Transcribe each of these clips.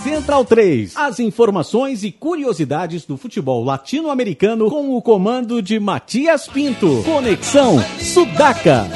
Central 3. As informações e curiosidades do futebol latino-americano com o comando de Matias Pinto. Conexão Sudaca.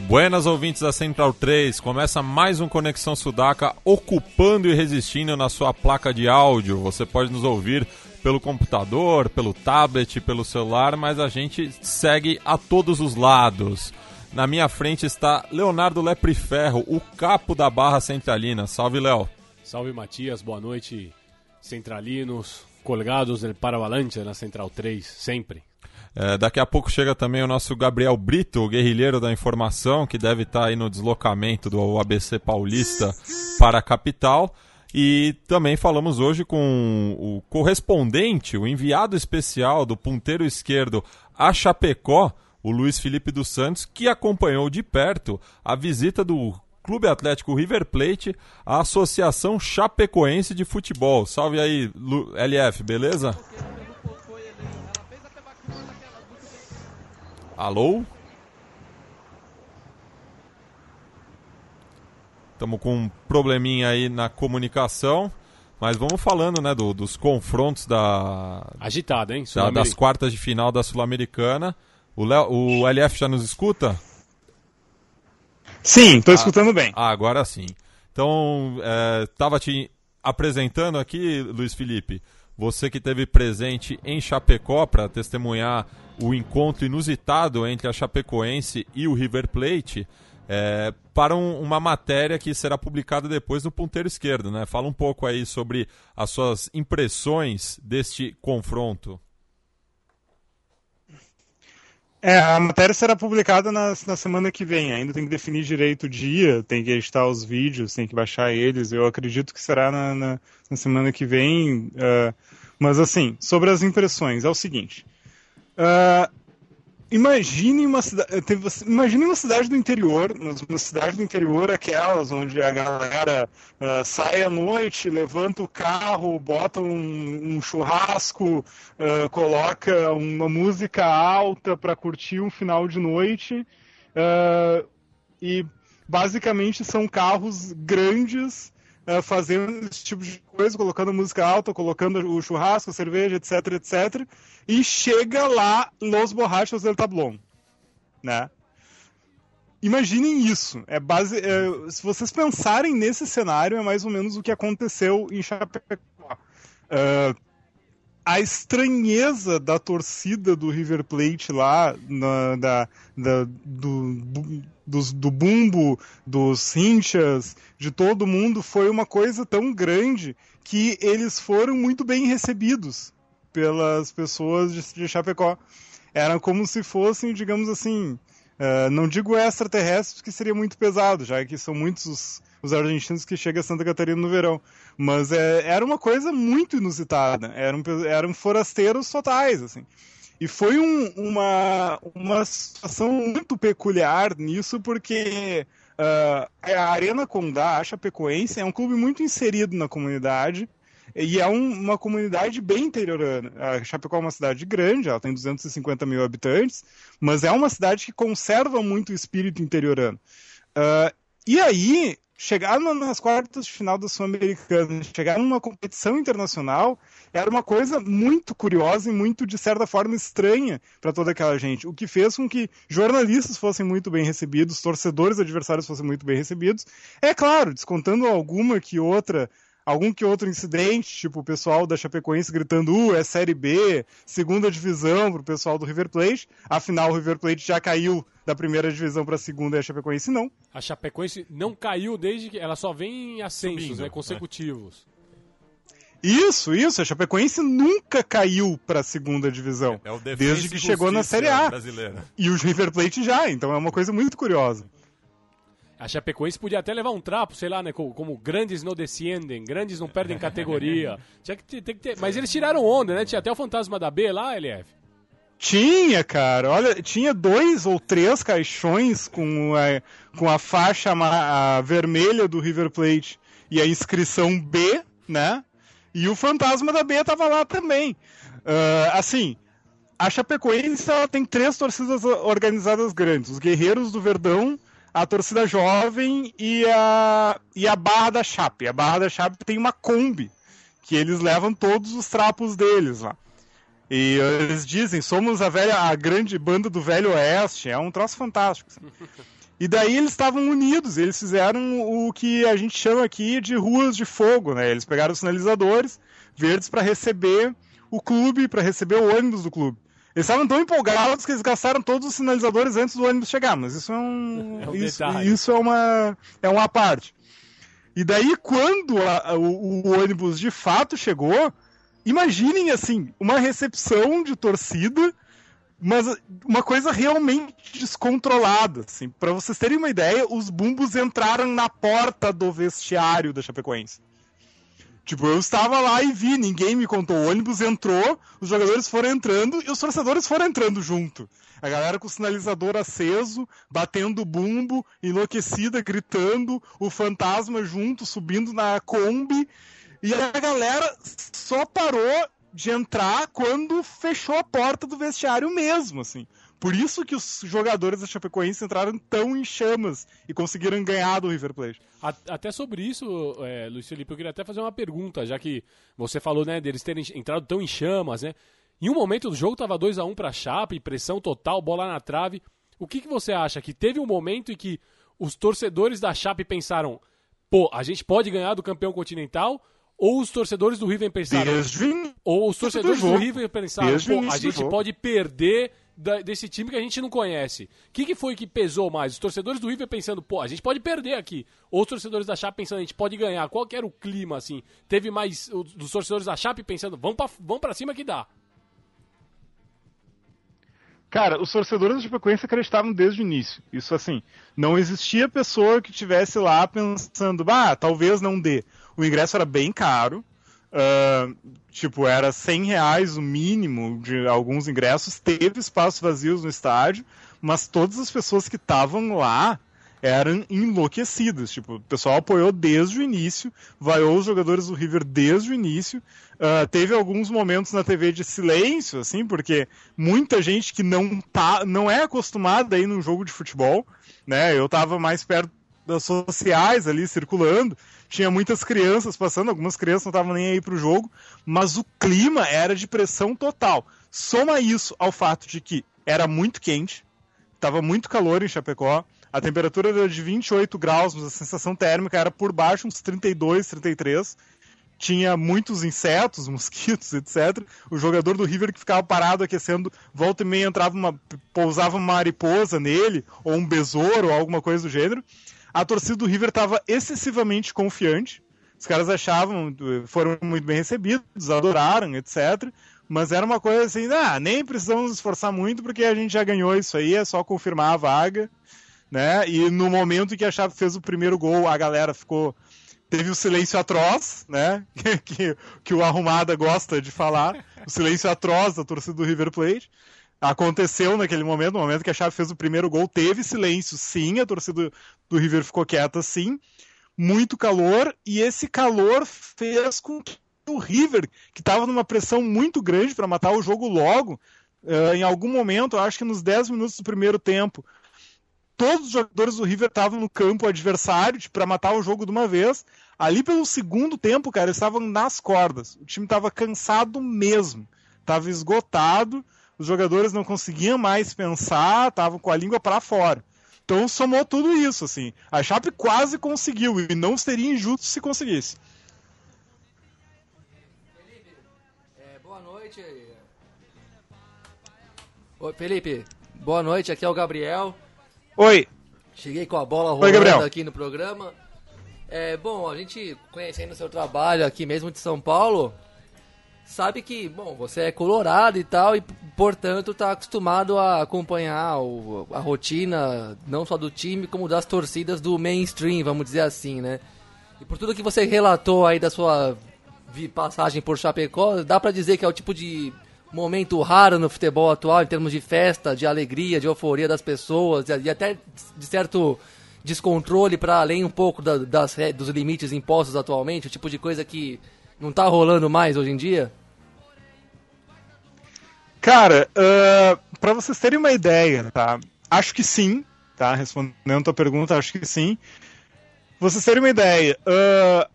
Buenas ouvintes da Central 3, começa mais um Conexão Sudaca ocupando e resistindo na sua placa de áudio. Você pode nos ouvir pelo computador, pelo tablet, pelo celular, mas a gente segue a todos os lados. Na minha frente está Leonardo Lepriferro, o capo da Barra Centralina. Salve, Léo. Salve, Matias. Boa noite, centralinos, colgados del Paravalante na Central 3, sempre. É, daqui a pouco chega também o nosso Gabriel Brito, o guerrilheiro da informação, que deve estar aí no deslocamento do ABC Paulista para a capital. E também falamos hoje com o correspondente, o enviado especial do ponteiro esquerdo a Chapecó, o Luiz Felipe dos Santos, que acompanhou de perto a visita do Clube Atlético River Plate à Associação Chapecoense de Futebol. Salve aí, LF, beleza? Alô? Estamos com um probleminha aí na comunicação. Mas vamos falando, né, do, dos confrontos da. Agitada, hein? Da, das quartas de final da Sul-Americana. O, o LF já nos escuta? Sim, estou ah, escutando bem. Ah, agora sim. Então, estava é, te apresentando aqui, Luiz Felipe, você que esteve presente em Chapecó para testemunhar o encontro inusitado entre a Chapecoense e o River Plate, é, para um, uma matéria que será publicada depois no ponteiro esquerdo. Né? Fala um pouco aí sobre as suas impressões deste confronto. É, a matéria será publicada na, na, semana que vem. Ainda tem que definir direito o dia, tem que editar os vídeos, tem que baixar eles. Eu acredito que será na, na, na semana que vem. Uh, mas assim, sobre as impressões, é o seguinte. Uh, imagine uma cidade. Imagine uma cidade do interior, uma cidade do interior, aquelas onde a galera uh, sai à noite, levanta o carro, bota um, um churrasco, uh, coloca uma música alta para curtir um final de noite. e basicamente são carros grandes uh, fazendo esse tipo de coisa, colocando música alta, colocando o churrasco, cerveja, etc, etc. E chega lá Los Borrachos del Tablón, né? Imaginem isso. É base, é, se vocês pensarem nesse cenário, é mais ou menos o que aconteceu em Chapecó. Uh, a estranheza da torcida do River Plate lá, na, da, da, do, do bumbo, dos hinchas, de todo mundo, foi uma coisa tão grande que eles foram muito bem recebidos pelas pessoas de, de Chapecó. Era como se fossem, digamos assim, uh, não digo extraterrestres, que seria muito pesado, já que são muitos os os argentinos que chegam a Santa Catarina no verão. Mas é, era uma coisa muito inusitada. Eram, eram forasteiros totais, assim. E foi um, uma, uma situação muito peculiar nisso, porque uh, a Arena Condá, a Chapecoense, é um clube muito inserido na comunidade. E é um, uma comunidade bem interiorana. A Chapecó é uma cidade grande, ela tem 250 mil habitantes, mas é uma cidade que conserva muito o espírito interiorano. Uh, e aí, chegar nas quartas de final da Sul-Americana, chegar numa competição internacional, era uma coisa muito curiosa e muito, de certa forma, estranha para toda aquela gente. O que fez com que jornalistas fossem muito bem recebidos, torcedores adversários fossem muito bem recebidos. É claro, descontando alguma que outra algum que outro incidente, tipo o pessoal da Chapecoense gritando, uh, é Série B, segunda divisão pro pessoal do River Plate. Afinal, o River Plate já caiu da primeira divisão para a segunda e a Chapecoense não. A Chapecoense não caiu desde que ela só vem em ascensos Subindo, né, consecutivos. Isso, isso. A Chapecoense nunca caiu para a segunda divisão. É, é desde que chegou na Série A. Brasileira. E o River Plate já, então é uma coisa muito curiosa. A Chapecoense podia até levar um trapo, sei lá, né? Como, como grandes não descendem, grandes não perdem categoria. Tinha que, tem que ter, mas eles tiraram onda, né? Tinha até o fantasma da B lá, LF. Tinha, cara. Olha, tinha dois ou três caixões com a, com a faixa a vermelha do River Plate e a inscrição B, né? E o fantasma da B tava lá também. Uh, assim, a Chapecoense ela tem três torcidas organizadas grandes: os Guerreiros do Verdão, a torcida jovem e a, e a Barra da Chape. A Barra da Chape tem uma Kombi, que eles levam todos os trapos deles lá. E eles dizem, somos a velha, a grande banda do Velho Oeste, é um troço fantástico. Assim. E daí eles estavam unidos, eles fizeram o que a gente chama aqui de ruas de fogo, né? Eles pegaram os sinalizadores verdes para receber o clube, para receber o ônibus do clube. Eles estavam tão empolgados que eles gastaram todos os sinalizadores antes do ônibus chegar, mas isso é um. É um isso, detalhe. isso é uma. É uma parte. E daí, quando a- o, o ônibus de fato chegou, imaginem assim, uma recepção de torcida, mas uma coisa realmente descontrolada. Assim. Para vocês terem uma ideia, os bumbos entraram na porta do vestiário da Chapecoense. Tipo, eu estava lá e vi, ninguém me contou. O ônibus entrou, os jogadores foram entrando e os torcedores foram entrando junto. A galera com o sinalizador aceso, batendo bumbo, enlouquecida, gritando, o fantasma junto, subindo na Kombi. E a galera só parou de entrar quando fechou a porta do vestiário mesmo, assim. Por isso que os jogadores da Chapecoense entraram tão em chamas e conseguiram ganhar do River Plate. Até sobre isso, é, Luiz Felipe, eu queria até fazer uma pergunta, já que você falou, né, deles terem entrado tão em chamas, né? Em um momento do jogo tava 2 a 1 pra Chape, pressão total, bola na trave. O que, que você acha? Que teve um momento em que os torcedores da Chape pensaram, pô, a gente pode ganhar do campeão continental? Ou os torcedores do River pensaram, Desde ou os torcedores do jogo. River pensaram, pô, a do gente pode perder da- desse time que a gente não conhece. O que, que foi que pesou mais? Os torcedores do River pensando, pô, a gente pode perder aqui. Ou os torcedores da Chape pensando, a gente pode ganhar. Qual que era o clima, assim? Teve mais dos torcedores da Chape pensando, vamos pra, vamos pra cima que dá. Cara, os torcedores da Chapecoense acreditavam desde o início. Isso assim, não existia pessoa que tivesse lá pensando, ah, talvez não dê. O ingresso era bem caro, ah, tipo, era 100 reais o mínimo de alguns ingressos, teve espaços vazios no estádio, mas todas as pessoas que estavam lá eram enlouquecidas. Tipo, o pessoal apoiou desde o início, vaiou os jogadores do River desde o início. Ah, teve alguns momentos na TV de silêncio, assim, porque muita gente que não tá, não é acostumada a ir num jogo de futebol, né? Eu tava mais perto das sociais ali circulando, tinha muitas crianças passando, algumas crianças não estavam nem aí pro jogo, mas o clima era de pressão total. Soma isso ao fato de que era muito quente, tava muito calor em Chapecó, a temperatura era de 28 graus, mas a sensação térmica era por baixo uns 32, 33 tinha muitos insetos, mosquitos, etc. O jogador do River que ficava parado aquecendo, volta e meia entrava uma, pousava uma mariposa nele, ou um besouro, ou alguma coisa do gênero. A torcida do River estava excessivamente confiante. Os caras achavam, foram muito bem recebidos, adoraram, etc. Mas era uma coisa assim, ah, nem precisamos nos esforçar muito porque a gente já ganhou isso aí, é só confirmar a vaga, né? E no momento que a Chape fez o primeiro gol, a galera ficou teve o silêncio atroz, né? que, que o Arrumada gosta de falar. O silêncio atroz da torcida do River Plate. Aconteceu naquele momento, no momento que a Chave fez o primeiro gol, teve silêncio, sim. A torcida do River ficou quieta, sim. Muito calor, e esse calor fez com que o River, que estava numa pressão muito grande para matar o jogo logo, uh, em algum momento, acho que nos 10 minutos do primeiro tempo, todos os jogadores do River estavam no campo adversário para matar o jogo de uma vez. Ali pelo segundo tempo, cara, eles estavam nas cordas. O time estava cansado mesmo. Estava esgotado. Os jogadores não conseguiam mais pensar, estavam com a língua para fora. Então somou tudo isso, assim. A Chape quase conseguiu e não seria injusto se conseguisse. Felipe, é, boa noite. Oi, Felipe, boa noite. Aqui é o Gabriel. Oi. Cheguei com a bola Oi, rolando Gabriel. aqui no programa. É, bom, a gente conhecendo o seu trabalho aqui mesmo de São Paulo, sabe que, bom, você é colorado e tal, e portanto tá acostumado a acompanhar o- a rotina, não só do time, como das torcidas do mainstream, vamos dizer assim, né? E por tudo que você relatou aí da sua passagem por Chapecó, dá pra dizer que é o tipo de momento raro no futebol atual, em termos de festa, de alegria, de euforia das pessoas, e até de certo descontrole para além um pouco da- das, dos limites impostos atualmente, o tipo de coisa que não tá rolando mais hoje em dia? Cara, uh, para vocês terem uma ideia, tá? Acho que sim, tá? Respondendo a tua pergunta, acho que sim. Vocês terem uma ideia, uh,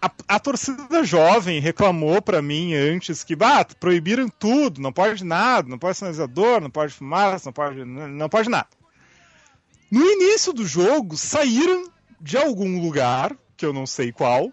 a, a, torcida jovem reclamou para mim antes que bah, proibiram tudo, não pode nada, não pode sinalizador, não pode fumar, não pode, não pode nada. No início do jogo, saíram de algum lugar, que eu não sei qual,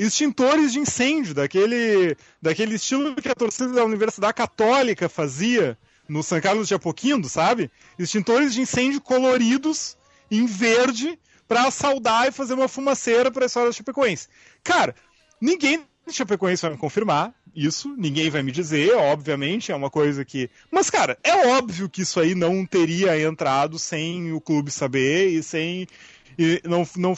extintores de incêndio, daquele, daquele estilo que a torcida da Universidade Católica fazia no São Carlos de Apoquindo, sabe? Extintores de incêndio coloridos em verde para saudar e fazer uma fumaceira para a história da Chapecoense. Cara, ninguém de Chapecoense vai me confirmar isso, ninguém vai me dizer, obviamente, é uma coisa que. Mas, cara, é óbvio que isso aí não teria entrado sem o clube saber e sem. E não, não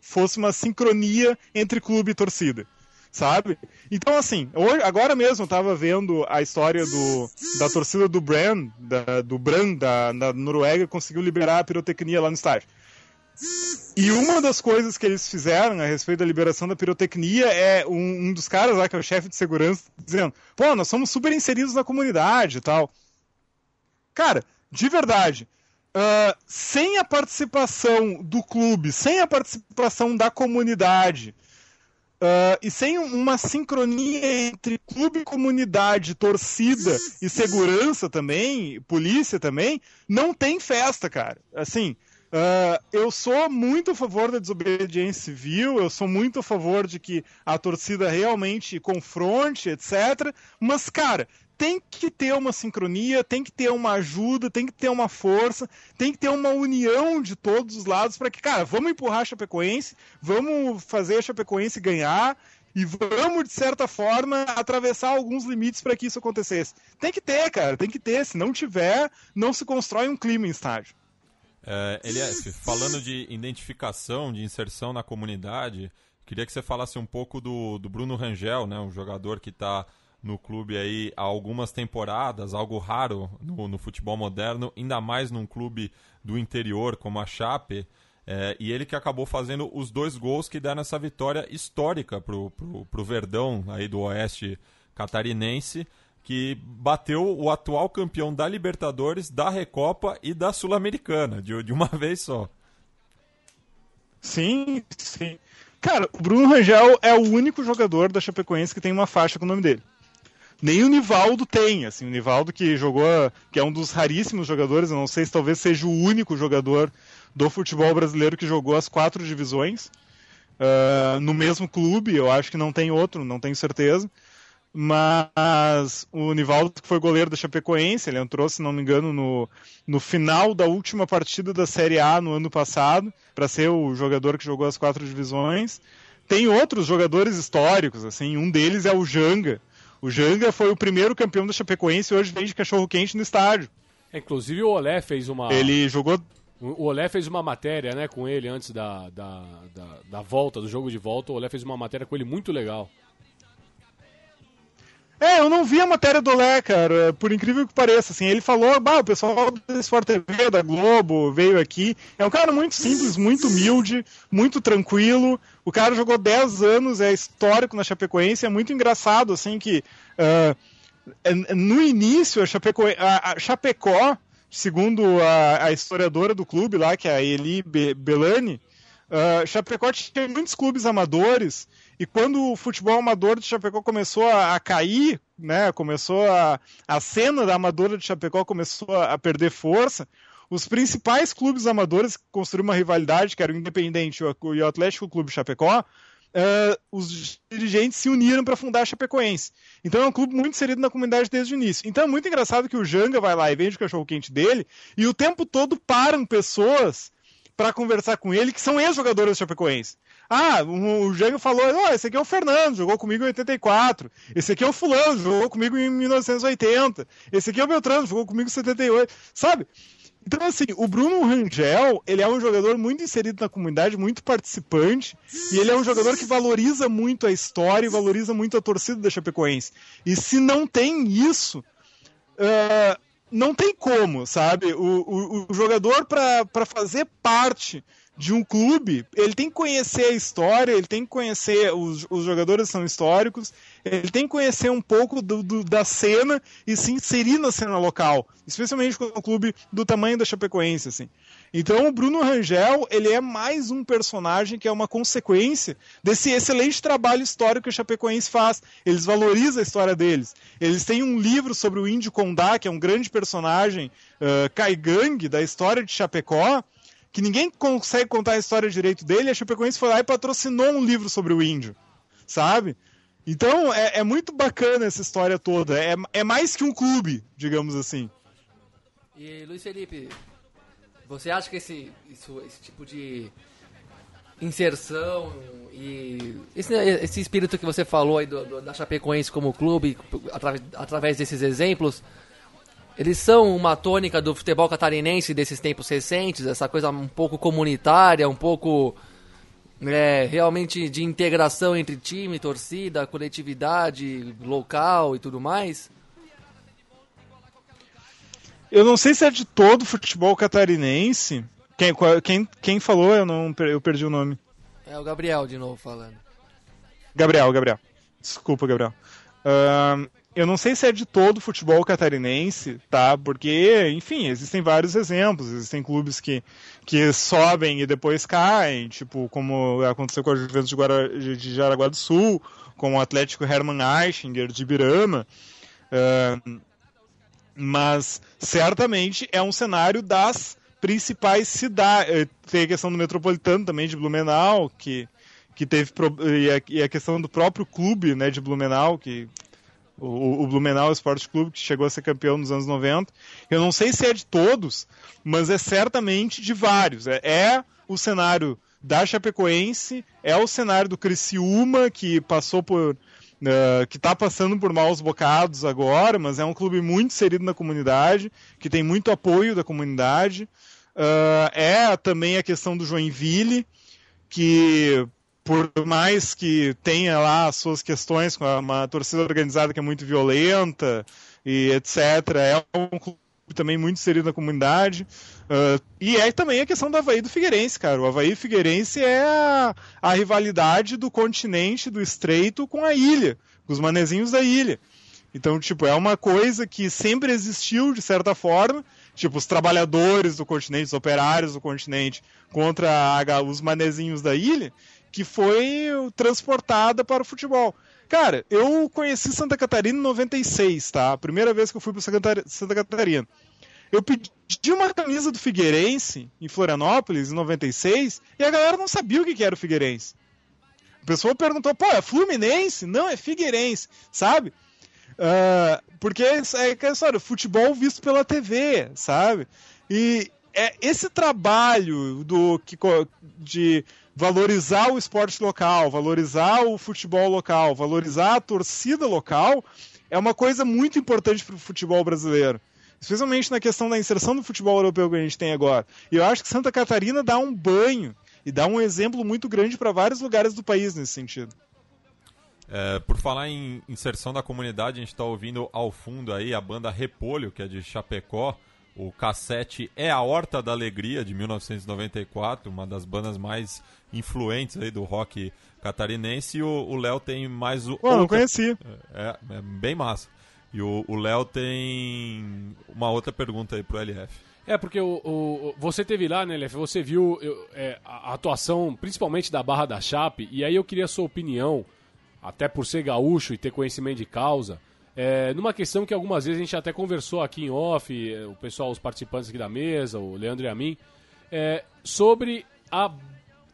fosse uma sincronia entre clube e torcida. Sabe? Então, assim, hoje, agora mesmo eu tava vendo a história do, da torcida do Bran, da, do Bran, da, da Noruega, conseguiu liberar a pirotecnia lá no estádio. E uma das coisas que eles fizeram a respeito da liberação da pirotecnia é um, um dos caras lá, que é o chefe de segurança, dizendo: pô, nós somos super inseridos na comunidade e tal. Cara, de verdade, uh, sem a participação do clube, sem a participação da comunidade, uh, e sem uma sincronia entre clube, comunidade, torcida e segurança também, polícia também, não tem festa, cara. Assim. Uh, eu sou muito a favor da desobediência civil, eu sou muito a favor de que a torcida realmente confronte, etc. Mas, cara, tem que ter uma sincronia, tem que ter uma ajuda, tem que ter uma força, tem que ter uma união de todos os lados para que, cara, vamos empurrar a Chapecoense, vamos fazer a Chapecoense ganhar e vamos, de certa forma, atravessar alguns limites para que isso acontecesse. Tem que ter, cara, tem que ter. Se não tiver, não se constrói um clima em estádio. É, Elias, falando de identificação, de inserção na comunidade, queria que você falasse um pouco do, do Bruno Rangel, né, um jogador que está no clube aí há algumas temporadas, algo raro no, no, futebol moderno, ainda mais num clube do interior como a Chape, é, e ele que acabou fazendo os dois gols que deram essa vitória histórica pro, pro Verdão aí do Oeste catarinense que bateu o atual campeão da Libertadores, da Recopa e da Sul-Americana, de, de uma vez só. Sim, sim. Cara, o Bruno Rangel é o único jogador da Chapecoense que tem uma faixa com o nome dele. Nem o Nivaldo tem, assim, o Nivaldo que jogou, que é um dos raríssimos jogadores, eu não sei se talvez seja o único jogador do futebol brasileiro que jogou as quatro divisões uh, no mesmo clube, eu acho que não tem outro, não tenho certeza mas o Nivaldo, que foi goleiro da Chapecoense, ele entrou, se não me engano, no, no final da última partida da Série A no ano passado, para ser o jogador que jogou as quatro divisões. Tem outros jogadores históricos, assim, um deles é o Janga. O Janga foi o primeiro campeão da Chapecoense e hoje vende cachorro-quente no estádio. É, inclusive o Olé fez uma. Ele jogou o Olé fez uma matéria né, com ele antes da, da, da, da, volta, do jogo de volta. O Olé fez uma matéria com ele muito legal. É, eu não vi a matéria do Lé, cara, por incrível que pareça, assim, ele falou, bah, o pessoal da Sport TV, da Globo, veio aqui, é um cara muito simples, muito humilde, muito tranquilo, o cara jogou 10 anos, é histórico na Chapecoense, é muito engraçado, assim, que uh, no início a, Chapeco, a, a Chapecó, segundo a, a, historiadora do clube lá, que é a Eli Belani, uh, Chapecó tinha muitos clubes amadores, e quando o futebol amador de Chapecó começou a, a cair, né, começou a, a cena da amadora de Chapecó começou a, a perder força, os principais clubes amadores que construíram uma rivalidade, que era o Independente e o Atlético Clube Chapecó, uh, os dirigentes se uniram para fundar a Chapecoense. Então é um clube muito inserido na comunidade desde o início. Então é muito engraçado que o Janga vai lá e vende o cachorro-quente dele, e o tempo todo param pessoas para conversar com ele que são ex-jogadores do Chapecoense. Ah, o Jânio falou, oh, esse aqui é o Fernando, jogou comigo em 84. Esse aqui é o Fulano, jogou comigo em 1980. Esse aqui é o Beltrano, jogou comigo em 78. Sabe? Então, assim, o Bruno Rangel, ele é um jogador muito inserido na comunidade, muito participante, e ele é um jogador que valoriza muito a história e valoriza muito a torcida da Chapecoense. E se não tem isso, uh, não tem como, sabe? O, o, o jogador, para fazer parte de um clube, ele tem que conhecer a história, ele tem que conhecer, os, os jogadores são históricos, ele tem que conhecer um pouco do, do, da cena e se inserir na cena local, especialmente com um clube do tamanho da Chapecoense, assim. Então o Bruno Rangel, ele é mais um personagem que é uma consequência desse excelente trabalho histórico que a Chapecoense faz. Eles valorizam a história deles. Eles têm um livro sobre o Índio Condá, que é um grande personagem uh, caigangue da história de Chapecó, que ninguém consegue contar a história direito dele, a Chapecoense foi lá e patrocinou um livro sobre o índio, sabe? Então é, é muito bacana essa história toda. É, é mais que um clube, digamos assim. E Luiz Felipe, você acha que esse, isso, esse tipo de inserção e esse, esse espírito que você falou aí do, do, da Chapecoense como clube, através, através desses exemplos, eles são uma tônica do futebol catarinense desses tempos recentes, essa coisa um pouco comunitária, um pouco é, realmente de integração entre time, torcida, coletividade, local e tudo mais? Eu não sei se é de todo o futebol catarinense. Quem, quem, quem falou, eu não eu perdi o nome. É o Gabriel de novo falando. Gabriel, Gabriel. Desculpa, Gabriel. Uh, eu não sei se é de todo o futebol catarinense, tá? Porque, enfim, existem vários exemplos. Existem clubes que, que sobem e depois caem, tipo, como aconteceu com a Juventus de, Guara, de Jaraguá do Sul, com o Atlético Hermann Eichinger de Ibirama. Uh, mas, certamente, é um cenário das principais cidades. Eh, tem a questão do metropolitano também, de Blumenau, que, que teve. E a, e a questão do próprio clube né, de Blumenau, que o, o Blumenau Esporte Clube, que chegou a ser campeão nos anos 90. Eu não sei se é de todos, mas é certamente de vários. É, é o cenário da Chapecoense, é o cenário do Criciúma, que passou por. Uh, que está passando por maus bocados agora, mas é um clube muito inserido na comunidade, que tem muito apoio da comunidade. Uh, é também a questão do Joinville, que por mais que tenha lá as suas questões com uma torcida organizada que é muito violenta e etc., é um clube também muito inserido na comunidade. Uh, e é também a questão do Havaí do Figueirense, cara. O Havaí Figueirense é a, a rivalidade do continente, do estreito, com a ilha, com os manezinhos da ilha. Então, tipo, é uma coisa que sempre existiu, de certa forma. Tipo, os trabalhadores do continente, os operários do continente, contra a, os manezinhos da ilha que foi transportada para o futebol. Cara, eu conheci Santa Catarina em 96, tá? A primeira vez que eu fui para Santa Catarina. Eu pedi uma camisa do Figueirense em Florianópolis em 96 e a galera não sabia o que era o Figueirense. A pessoa perguntou, pô, é Fluminense? Não, é Figueirense, sabe? Uh, porque é aquela história, futebol visto pela TV, sabe? E é esse trabalho do que de valorizar o esporte local, valorizar o futebol local, valorizar a torcida local, é uma coisa muito importante para o futebol brasileiro. Especialmente na questão da inserção do futebol europeu que a gente tem agora. E eu acho que Santa Catarina dá um banho e dá um exemplo muito grande para vários lugares do país nesse sentido. É, por falar em inserção da comunidade, a gente está ouvindo ao fundo aí a banda Repolho, que é de Chapecó. O cassete é a Horta da Alegria, de 1994, uma das bandas mais influentes aí do rock catarinense. E o Léo tem mais o. Pô, outra... não conheci. É, é, bem massa. E o Léo tem uma outra pergunta aí pro LF. É, porque o, o, você teve lá, né, LF? Você viu eu, é, a atuação, principalmente da Barra da Chape, e aí eu queria a sua opinião, até por ser gaúcho e ter conhecimento de causa. É, numa questão que algumas vezes a gente até conversou aqui em off, é, o pessoal, os participantes aqui da mesa, o Leandro e a mim, é, sobre a,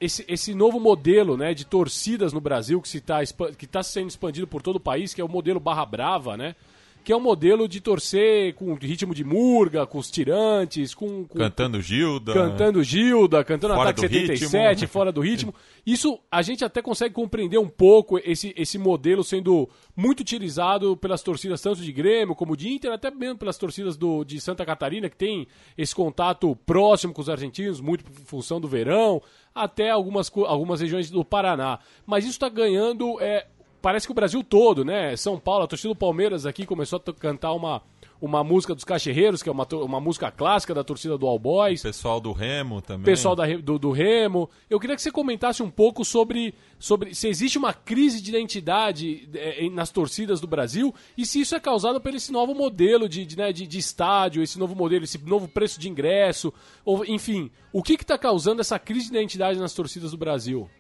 esse, esse novo modelo né, de torcidas no Brasil que está que tá sendo expandido por todo o país, que é o modelo Barra Brava, né? que é um modelo de torcer com ritmo de murga, com os tirantes, com, com cantando Gilda, cantando Gilda, cantando fora Ataque 77, ritmo. fora do ritmo. Isso a gente até consegue compreender um pouco esse, esse modelo sendo muito utilizado pelas torcidas tanto de Grêmio como de Inter, até mesmo pelas torcidas do, de Santa Catarina que tem esse contato próximo com os argentinos, muito por função do verão, até algumas, algumas regiões do Paraná. Mas isso está ganhando é, parece que o Brasil todo, né? São Paulo, a torcida do Palmeiras aqui começou a cantar uma, uma música dos Cachorreiros, que é uma, uma música clássica da torcida do All Boys. Pessoal do Remo também. Pessoal da, do, do, Remo. Eu queria que você comentasse um pouco sobre, sobre se existe uma crise de identidade é, nas torcidas do Brasil e se isso é causado por esse novo modelo de, de, né, de, de estádio, esse novo modelo, esse novo preço de ingresso, ou, enfim, o que está causando essa crise de identidade nas torcidas do Brasil?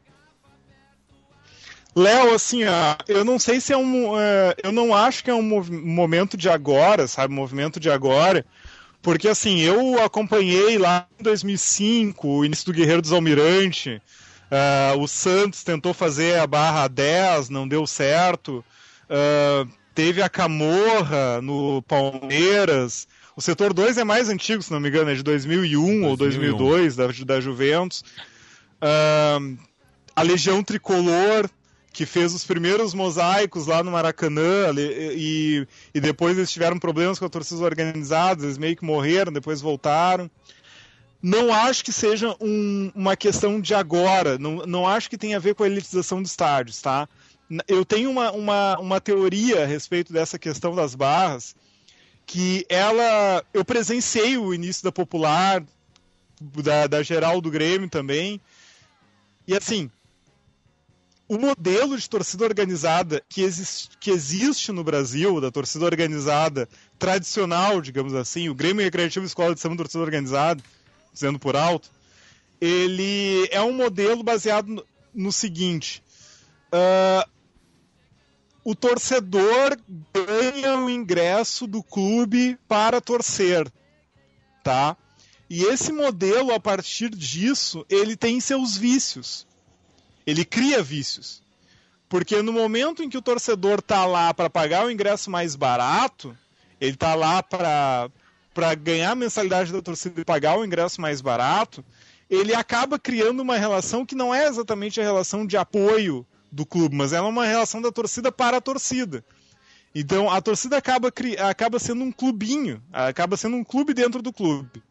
Léo, assim, eu não sei se é um. É, eu não acho que é um momento de agora, sabe? Movimento de agora. Porque, assim, eu acompanhei lá em 2005 o início do Guerreiro dos Almirante. Uh, o Santos tentou fazer a barra 10, não deu certo. Uh, teve a Camorra no Palmeiras. O setor 2 é mais antigo, se não me engano, é de 2001, 2001. ou 2002, da, da Juventus. Uh, a Legião Tricolor que fez os primeiros mosaicos lá no Maracanã e, e depois eles tiveram problemas com a torcida organizada, eles meio que morreram, depois voltaram. Não acho que seja um, uma questão de agora, não, não acho que tenha a ver com a elitização dos estádios, tá? Eu tenho uma, uma, uma teoria a respeito dessa questão das barras, que ela. Eu presenciei o início da Popular, da, da geral do Grêmio também, e assim, o modelo de torcida organizada que, existe, que existe no Brasil, da torcida organizada tradicional, digamos assim, o Grêmio Recreativo Escola de Samba Torcida Organizada, dizendo por alto, ele é um modelo baseado no, no seguinte: uh, o torcedor ganha o ingresso do clube para torcer, tá? E esse modelo, a partir disso, ele tem seus vícios ele cria vícios. Porque no momento em que o torcedor está lá para pagar o ingresso mais barato, ele está lá para ganhar a mensalidade da torcida e pagar o ingresso mais barato, ele acaba criando uma relação que não é exatamente a relação de apoio do clube, mas é uma relação da torcida para a torcida. Então a torcida acaba, acaba sendo um clubinho, acaba sendo um clube dentro do clube.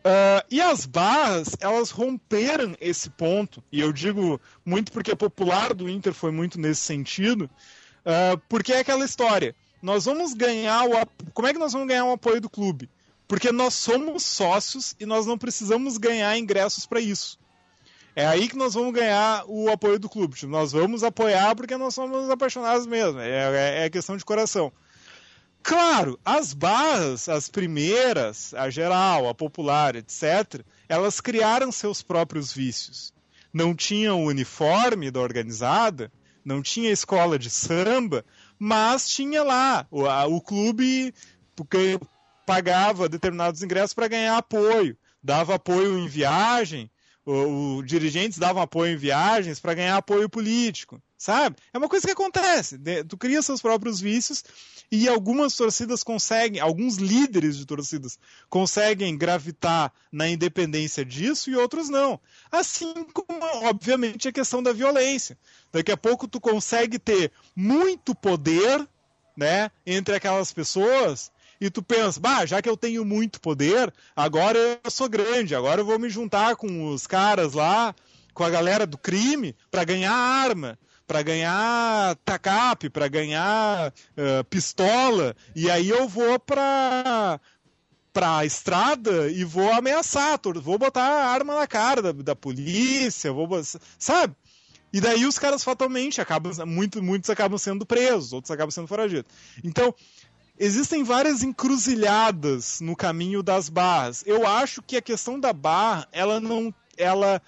Uh, e as barras, elas romperam esse ponto, e eu digo muito porque a popular do Inter foi muito nesse sentido, uh, porque é aquela história, nós vamos ganhar o como é que nós vamos ganhar o apoio do clube? Porque nós somos sócios e nós não precisamos ganhar ingressos para isso. É aí que nós vamos ganhar o apoio do clube. Tipo, nós vamos apoiar porque nós somos apaixonados mesmo. É, é, é questão de coração. Claro, as barras, as primeiras, a geral, a popular, etc., elas criaram seus próprios vícios. Não tinham o uniforme da organizada, não tinha escola de samba, mas tinha lá o, a, o clube porque pagava determinados ingressos para ganhar apoio, dava apoio em viagem, os dirigentes davam apoio em viagens para ganhar apoio político, sabe? É uma coisa que acontece. Tu cria seus próprios vícios e algumas torcidas conseguem, alguns líderes de torcidas conseguem gravitar na independência disso e outros não. Assim como, obviamente, a questão da violência. Daqui a pouco tu consegue ter muito poder, né, entre aquelas pessoas e tu pensa, bah, já que eu tenho muito poder, agora eu sou grande, agora eu vou me juntar com os caras lá, com a galera do crime, para ganhar arma, para ganhar tacape, para ganhar uh, pistola, e aí eu vou para para a estrada e vou ameaçar, vou botar a arma na cara da, da polícia, vou, sabe? E daí os caras fatalmente acabam, muito, muitos acabam sendo presos, outros acabam sendo foragidos. Então, existem várias encruzilhadas no caminho das barras. Eu acho que a questão da barra, ela não, ela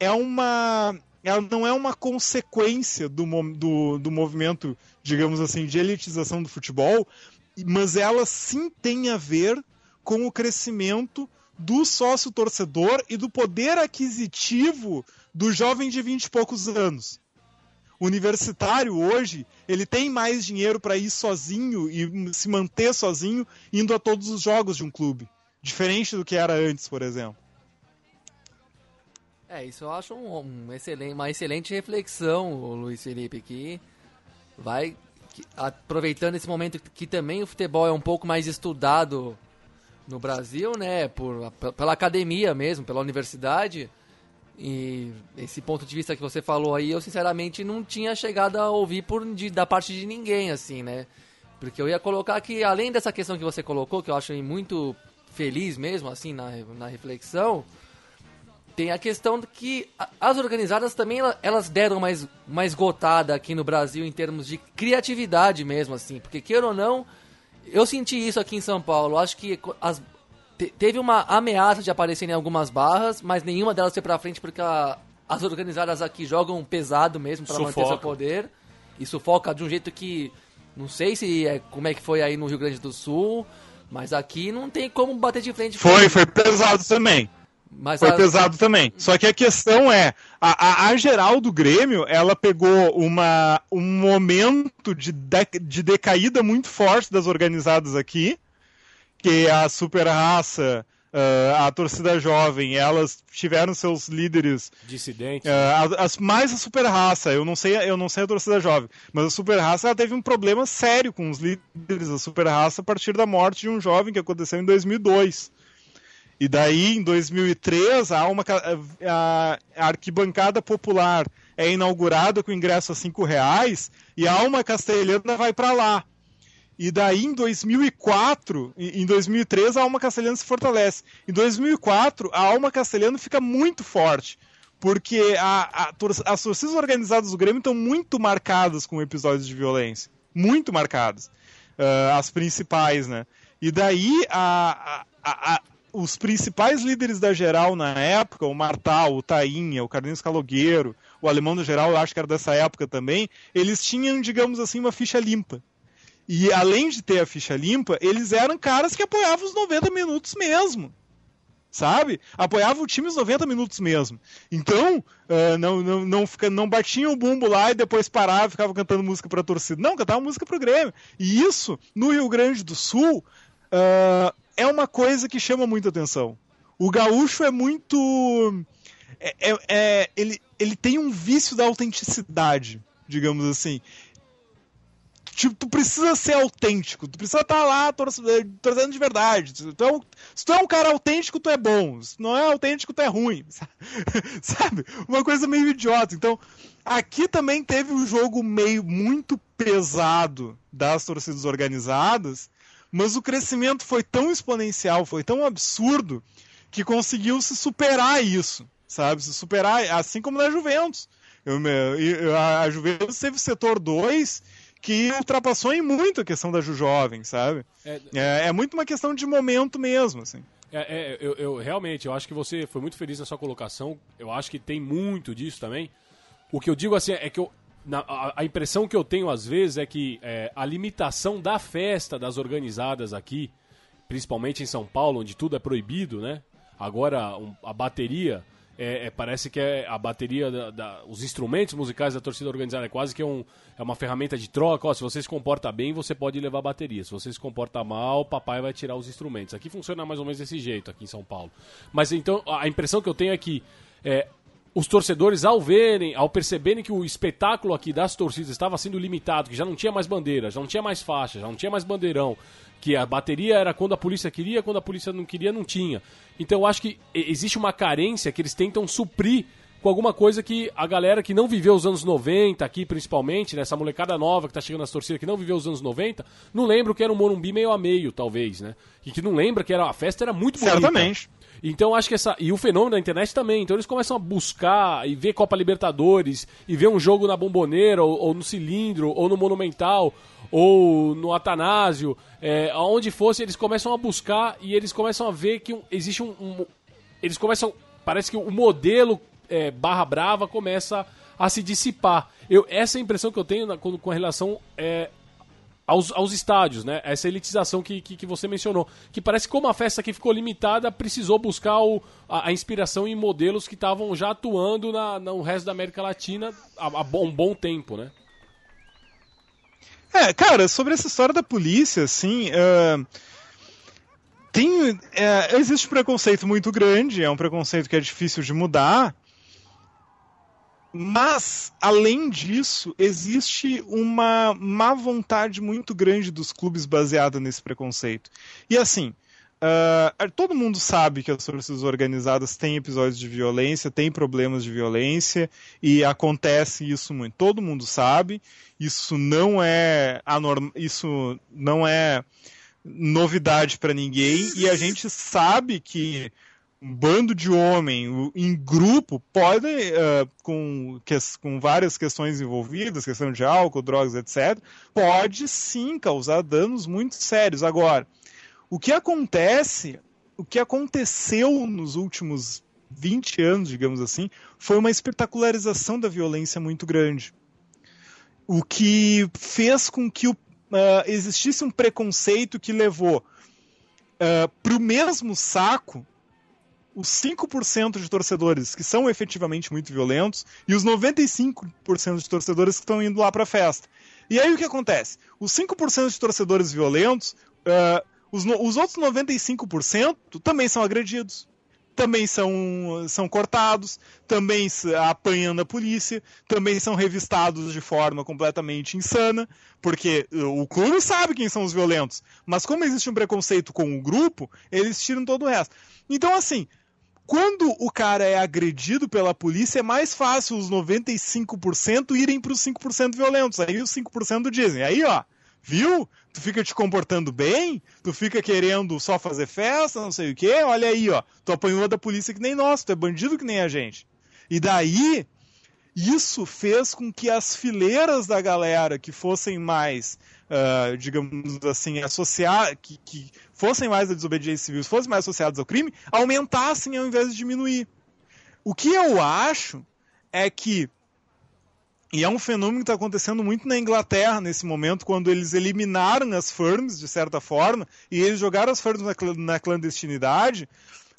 é uma, ela não é uma consequência do, do, do movimento, digamos assim, de elitização do futebol, mas ela sim tem a ver com o crescimento do sócio torcedor e do poder aquisitivo do jovem de vinte e poucos anos universitário hoje, ele tem mais dinheiro para ir sozinho e se manter sozinho indo a todos os jogos de um clube. Diferente do que era antes, por exemplo. É, isso eu acho um, um excelente, uma excelente reflexão, Luiz Felipe, que vai que, aproveitando esse momento que também o futebol é um pouco mais estudado no Brasil, né, por, pela academia mesmo, pela universidade, e esse ponto de vista que você falou aí, eu sinceramente não tinha chegado a ouvir por, de, da parte de ninguém, assim, né? Porque eu ia colocar que, além dessa questão que você colocou, que eu acho muito feliz mesmo, assim, na, na reflexão, tem a questão de que as organizadas também elas deram mais, mais gotada aqui no Brasil em termos de criatividade mesmo, assim. Porque, queira ou não, eu senti isso aqui em São Paulo. Acho que as, te, teve uma ameaça de aparecerem algumas barras, mas nenhuma delas foi pra frente porque a, as organizadas aqui jogam pesado mesmo para manter seu poder. E sufoca de um jeito que não sei se é como é que foi aí no Rio Grande do Sul, mas aqui não tem como bater de frente. Foi, foi pesado também. Mas foi a... pesado também. Só que a questão é, a, a, a, geral do Grêmio, ela pegou uma, um momento de, de, de decaída muito forte das organizadas aqui, que é a super raça, Uh, a torcida jovem, elas tiveram seus líderes dissidentes, uh, as, mais a super raça. Eu não sei, eu não sei a torcida jovem, mas a super raça teve um problema sério com os líderes da super raça a partir da morte de um jovem que aconteceu em 2002. E daí, em 2003, há uma, a, a arquibancada popular é inaugurada com ingresso a cinco reais e a alma castelhana vai para lá. E daí, em 2004, em 2003, a alma castelhana se fortalece. Em 2004, a alma castelhana fica muito forte, porque a, a, as torcidas organizadas do Grêmio estão muito marcadas com episódios de violência. Muito marcadas. Uh, as principais, né? E daí, a, os principais líderes da geral na época, o Martal, o Tainha, o Carlinhos Calogueiro, o Alemão do Geral, eu acho que era dessa época também, eles tinham, digamos assim, uma ficha limpa. E além de ter a ficha limpa, eles eram caras que apoiavam os 90 minutos mesmo. Sabe? Apoiavam o time os 90 minutos mesmo. Então, uh, não, não, não, fica, não batiam o bumbo lá e depois parava e ficava cantando música para a torcida. Não, cantavam música para o Grêmio. E isso, no Rio Grande do Sul, uh, é uma coisa que chama muita atenção. O gaúcho é muito. É, é, é, ele, ele tem um vício da autenticidade, digamos assim. Tipo, tu precisa ser autêntico, tu precisa estar tá lá torcendo de verdade. Tu, é um, se tu é um cara autêntico, tu é bom. Se não é autêntico, tu é ruim. Sabe? Uma coisa meio idiota. Então, aqui também teve um jogo meio muito pesado das torcidas organizadas, mas o crescimento foi tão exponencial, foi tão absurdo, que conseguiu se superar isso, sabe? Se superar, assim como na Juventus. Eu, eu, a Juventus teve o setor 2 que ultrapassou em muito a questão da Ju Jovem, sabe? É, é, é muito uma questão de momento mesmo, assim. É, é, eu, eu, realmente, eu acho que você foi muito feliz na sua colocação. Eu acho que tem muito disso também. O que eu digo assim é que eu, na, a, a, impressão que eu tenho às vezes é que é, a limitação da festa das organizadas aqui, principalmente em São Paulo, onde tudo é proibido, né? Agora um, a bateria é, é, parece que é a bateria, da, da, os instrumentos musicais da torcida organizada é quase que um, é uma ferramenta de troca. Ó, se você se comporta bem, você pode levar bateria. Se você se comporta mal, papai vai tirar os instrumentos. Aqui funciona mais ou menos desse jeito, aqui em São Paulo. Mas então, a impressão que eu tenho é que é, os torcedores, ao verem, ao perceberem que o espetáculo aqui das torcidas estava sendo limitado, que já não tinha mais bandeira, já não tinha mais faixa, já não tinha mais bandeirão, que a bateria era quando a polícia queria, quando a polícia não queria, não tinha. Então eu acho que existe uma carência que eles tentam suprir com alguma coisa que a galera que não viveu os anos 90 aqui, principalmente, né, essa molecada nova que tá chegando nas torcidas, que não viveu os anos 90, não lembra o que era um Morumbi meio a meio, talvez, né? E que não lembra que era a festa era muito bonita. Certamente. Então acho que essa. E o fenômeno da internet também. Então eles começam a buscar e ver Copa Libertadores, e ver um jogo na Bomboneira, ou, ou no Cilindro, ou no Monumental, ou no Atanásio, é, aonde fosse, eles começam a buscar e eles começam a ver que um, existe um, um, Eles começam. Parece que o modelo é, barra brava começa a se dissipar. Eu, essa é a impressão que eu tenho na, com, com relação é, aos, aos estádios, né? Essa elitização que, que, que, você mencionou. Que parece que como a festa aqui ficou limitada, precisou buscar o, a, a, inspiração em modelos que estavam já atuando na, no resto da América Latina há, há um bom tempo, né? É, cara, sobre essa história da polícia, assim. Uh, tem, uh, existe um preconceito muito grande, é um preconceito que é difícil de mudar. Mas, além disso, existe uma má vontade muito grande dos clubes baseada nesse preconceito. E assim, Uh, todo mundo sabe que as torcidas organizadas têm episódios de violência, têm problemas de violência e acontece isso muito. Todo mundo sabe. Isso não é anorm... isso não é novidade para ninguém e a gente sabe que um bando de homem em grupo pode, uh, com, que, com várias questões envolvidas, questão de álcool, drogas, etc., pode sim causar danos muito sérios. Agora, o que acontece, o que aconteceu nos últimos 20 anos, digamos assim, foi uma espetacularização da violência muito grande. O que fez com que o, uh, existisse um preconceito que levou uh, para o mesmo saco os 5% de torcedores que são efetivamente muito violentos e os 95% de torcedores que estão indo lá para a festa. E aí o que acontece? Os 5% de torcedores violentos uh, os, os outros 95% também são agredidos, também são, são cortados, também apanham da polícia, também são revistados de forma completamente insana, porque o clube sabe quem são os violentos, mas como existe um preconceito com o grupo, eles tiram todo o resto. Então, assim, quando o cara é agredido pela polícia, é mais fácil os 95% irem para os 5% violentos. Aí os 5% dizem, aí ó, Viu? Tu fica te comportando bem, tu fica querendo só fazer festa, não sei o quê. Olha aí, ó. Tu apanhou da polícia que nem nós, tu é bandido que nem a gente. E daí, isso fez com que as fileiras da galera que fossem mais, uh, digamos assim, associar, que, que fossem mais da desobediência civil, fossem mais associados ao crime, aumentassem ao invés de diminuir. O que eu acho é que e é um fenômeno que está acontecendo muito na Inglaterra nesse momento, quando eles eliminaram as firms, de certa forma, e eles jogaram as firms na clandestinidade.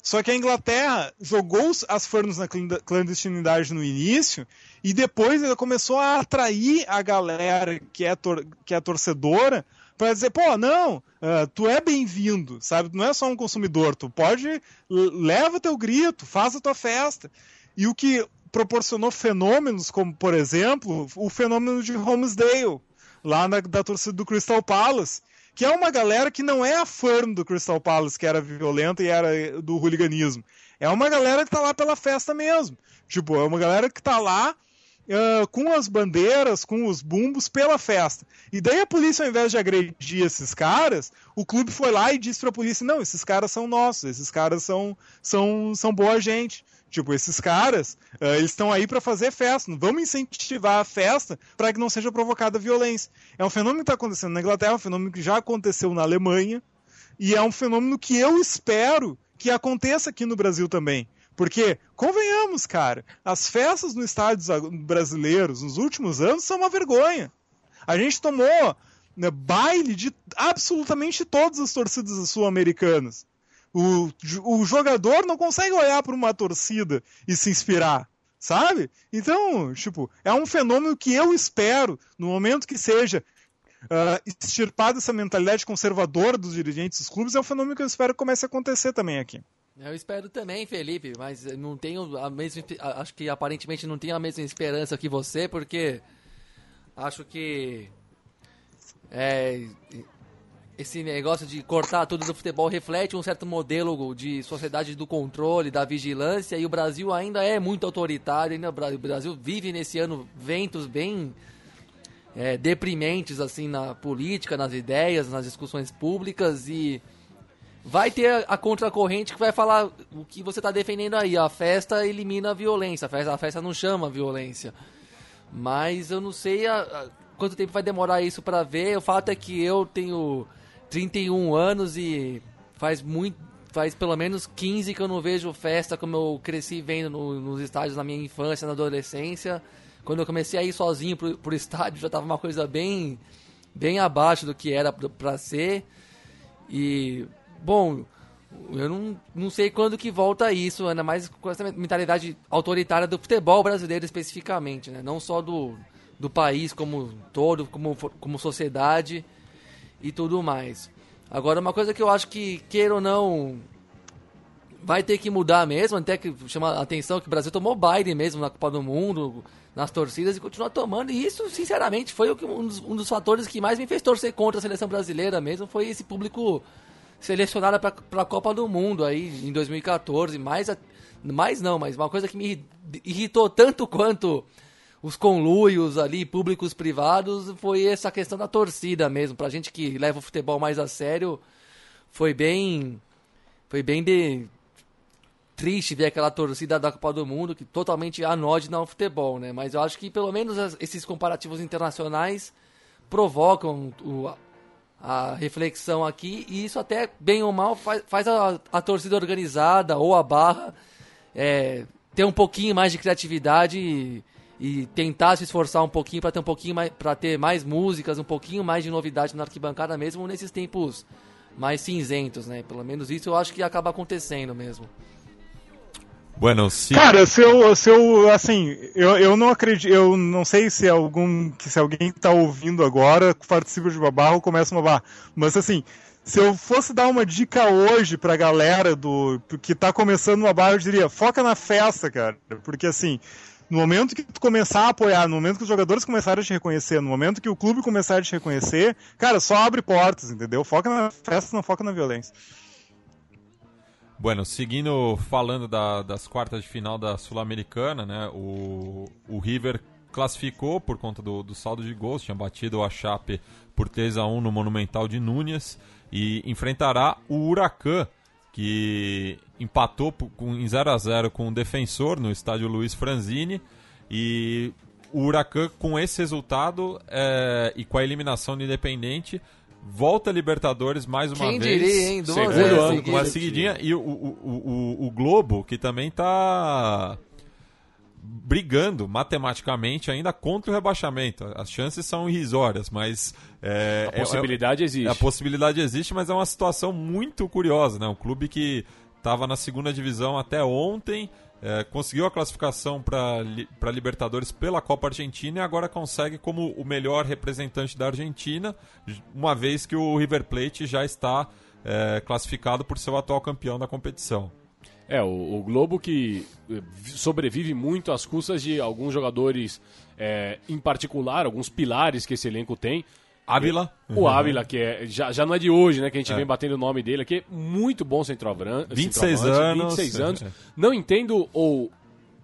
Só que a Inglaterra jogou as firms na clandestinidade no início e depois ela começou a atrair a galera que é, que é torcedora para dizer, pô, não, uh, tu é bem-vindo, sabe? Não é só um consumidor, tu pode, leva teu grito, faça tua festa. E o que proporcionou fenômenos como, por exemplo, o fenômeno de Holmesdale, lá na, da torcida do Crystal Palace, que é uma galera que não é a fã do Crystal Palace, que era violenta e era do hooliganismo. É uma galera que tá lá pela festa mesmo. Tipo, é uma galera que tá lá uh, com as bandeiras, com os bumbos pela festa. E daí a polícia, ao invés de agredir esses caras, o clube foi lá e disse pra polícia: não, esses caras são nossos, esses caras são, são, são boa gente. Tipo, esses caras, uh, eles estão aí para fazer festa. Vamos incentivar a festa para que não seja provocada violência. É um fenômeno que está acontecendo na Inglaterra, é um fenômeno que já aconteceu na Alemanha, e é um fenômeno que eu espero que aconteça aqui no Brasil também. Porque, convenhamos, cara, as festas nos estádios brasileiros nos últimos anos são uma vergonha. A gente tomou né, baile de absolutamente todas as torcidas sul-americanas. O, o jogador não consegue olhar para uma torcida e se inspirar, sabe? Então, tipo, é um fenômeno que eu espero, no momento que seja uh, extirpada essa mentalidade conservadora dos dirigentes dos clubes, é um fenômeno que eu espero que comece a acontecer também aqui. Eu espero também, Felipe, mas não tenho a mesma. Acho que aparentemente não tenho a mesma esperança que você, porque acho que. É, esse negócio de cortar tudo do futebol reflete um certo modelo de sociedade do controle, da vigilância, e o Brasil ainda é muito autoritário, ainda o Brasil vive nesse ano ventos bem é, deprimentes assim na política, nas ideias, nas discussões públicas e vai ter a contracorrente que vai falar o que você está defendendo aí, a festa elimina a violência, a festa, a festa não chama violência. Mas eu não sei a, a, quanto tempo vai demorar isso para ver. O fato é que eu tenho 31 anos e faz muito faz pelo menos 15 que eu não vejo festa como eu cresci vendo no, nos estádios na minha infância, na adolescência. Quando eu comecei a ir sozinho pro, pro estádio já tava uma coisa bem bem abaixo do que era para ser. E bom, eu não, não sei quando que volta isso, ainda mais com essa mentalidade autoritária do futebol brasileiro especificamente, né? Não só do, do país como todo, como, como sociedade e tudo mais. Agora, uma coisa que eu acho que, queira ou não, vai ter que mudar mesmo, até que chama a atenção que o Brasil tomou baile mesmo na Copa do Mundo, nas torcidas e continua tomando. E isso, sinceramente, foi um dos, um dos fatores que mais me fez torcer contra a seleção brasileira mesmo, foi esse público selecionada para a Copa do Mundo aí em 2014. Mais, mais não, mas uma coisa que me irritou tanto quanto os conluios ali, públicos privados, foi essa questão da torcida mesmo. Pra gente que leva o futebol mais a sério, foi bem. Foi bem de, triste ver aquela torcida da Copa do Mundo que totalmente anode no futebol, né? Mas eu acho que pelo menos esses comparativos internacionais provocam o, a reflexão aqui e isso até bem ou mal faz, faz a, a torcida organizada ou a barra é, ter um pouquinho mais de criatividade e, e tentar se esforçar um pouquinho para ter um pouquinho mais para ter mais músicas, um pouquinho mais de novidade na arquibancada mesmo nesses tempos mais cinzentos, né? Pelo menos isso eu acho que acaba acontecendo mesmo. Bueno, se... Cara, se eu, se eu assim, eu, eu não acredito, eu não sei se algum, se alguém tá ouvindo agora participa de uma barra ou começa uma barra, mas assim, se eu fosse dar uma dica hoje pra galera do que tá começando uma barra, eu diria, foca na festa, cara, porque assim, no momento que tu começar a apoiar, no momento que os jogadores começarem a te reconhecer, no momento que o clube começar a te reconhecer, cara, só abre portas, entendeu? Foca na festa, não foca na violência. Bueno, seguindo falando da, das quartas de final da Sul-Americana, né? O, o River classificou por conta do, do saldo de gols, tinha batido a Chape por 3 a 1 no Monumental de Núñez e enfrentará o Huracan, que empatou com, em 0 a 0 com o Defensor no estádio Luiz Franzini e o Huracan com esse resultado é, e com a eliminação do Independente volta a Libertadores mais uma Quem vez. Diria, hein? Duas Segundo é, ano, com uma seguidinha. E o, o, o, o, Globo, que também está brigando matematicamente ainda contra o rebaixamento. As chances são irrisórias, mas... É, a possibilidade é, existe. A possibilidade existe, mas é uma situação muito curiosa, né? Um clube que estava na segunda divisão até ontem é, conseguiu a classificação para Libertadores pela Copa Argentina e agora consegue como o melhor representante da Argentina, uma vez que o River Plate já está é, classificado por ser o atual campeão da competição. É, o, o, Globo que eh, sobrevive muito às custas de alguns jogadores, é, em particular, alguns pilares que esse elenco tem. Ávila. O uhum. Ávila, que é, já, já não é de hoje, né? Que a gente é. vem batendo o nome dele aqui. Muito bom centroavante. 26 anos. 26 anos. É. Não entendo ou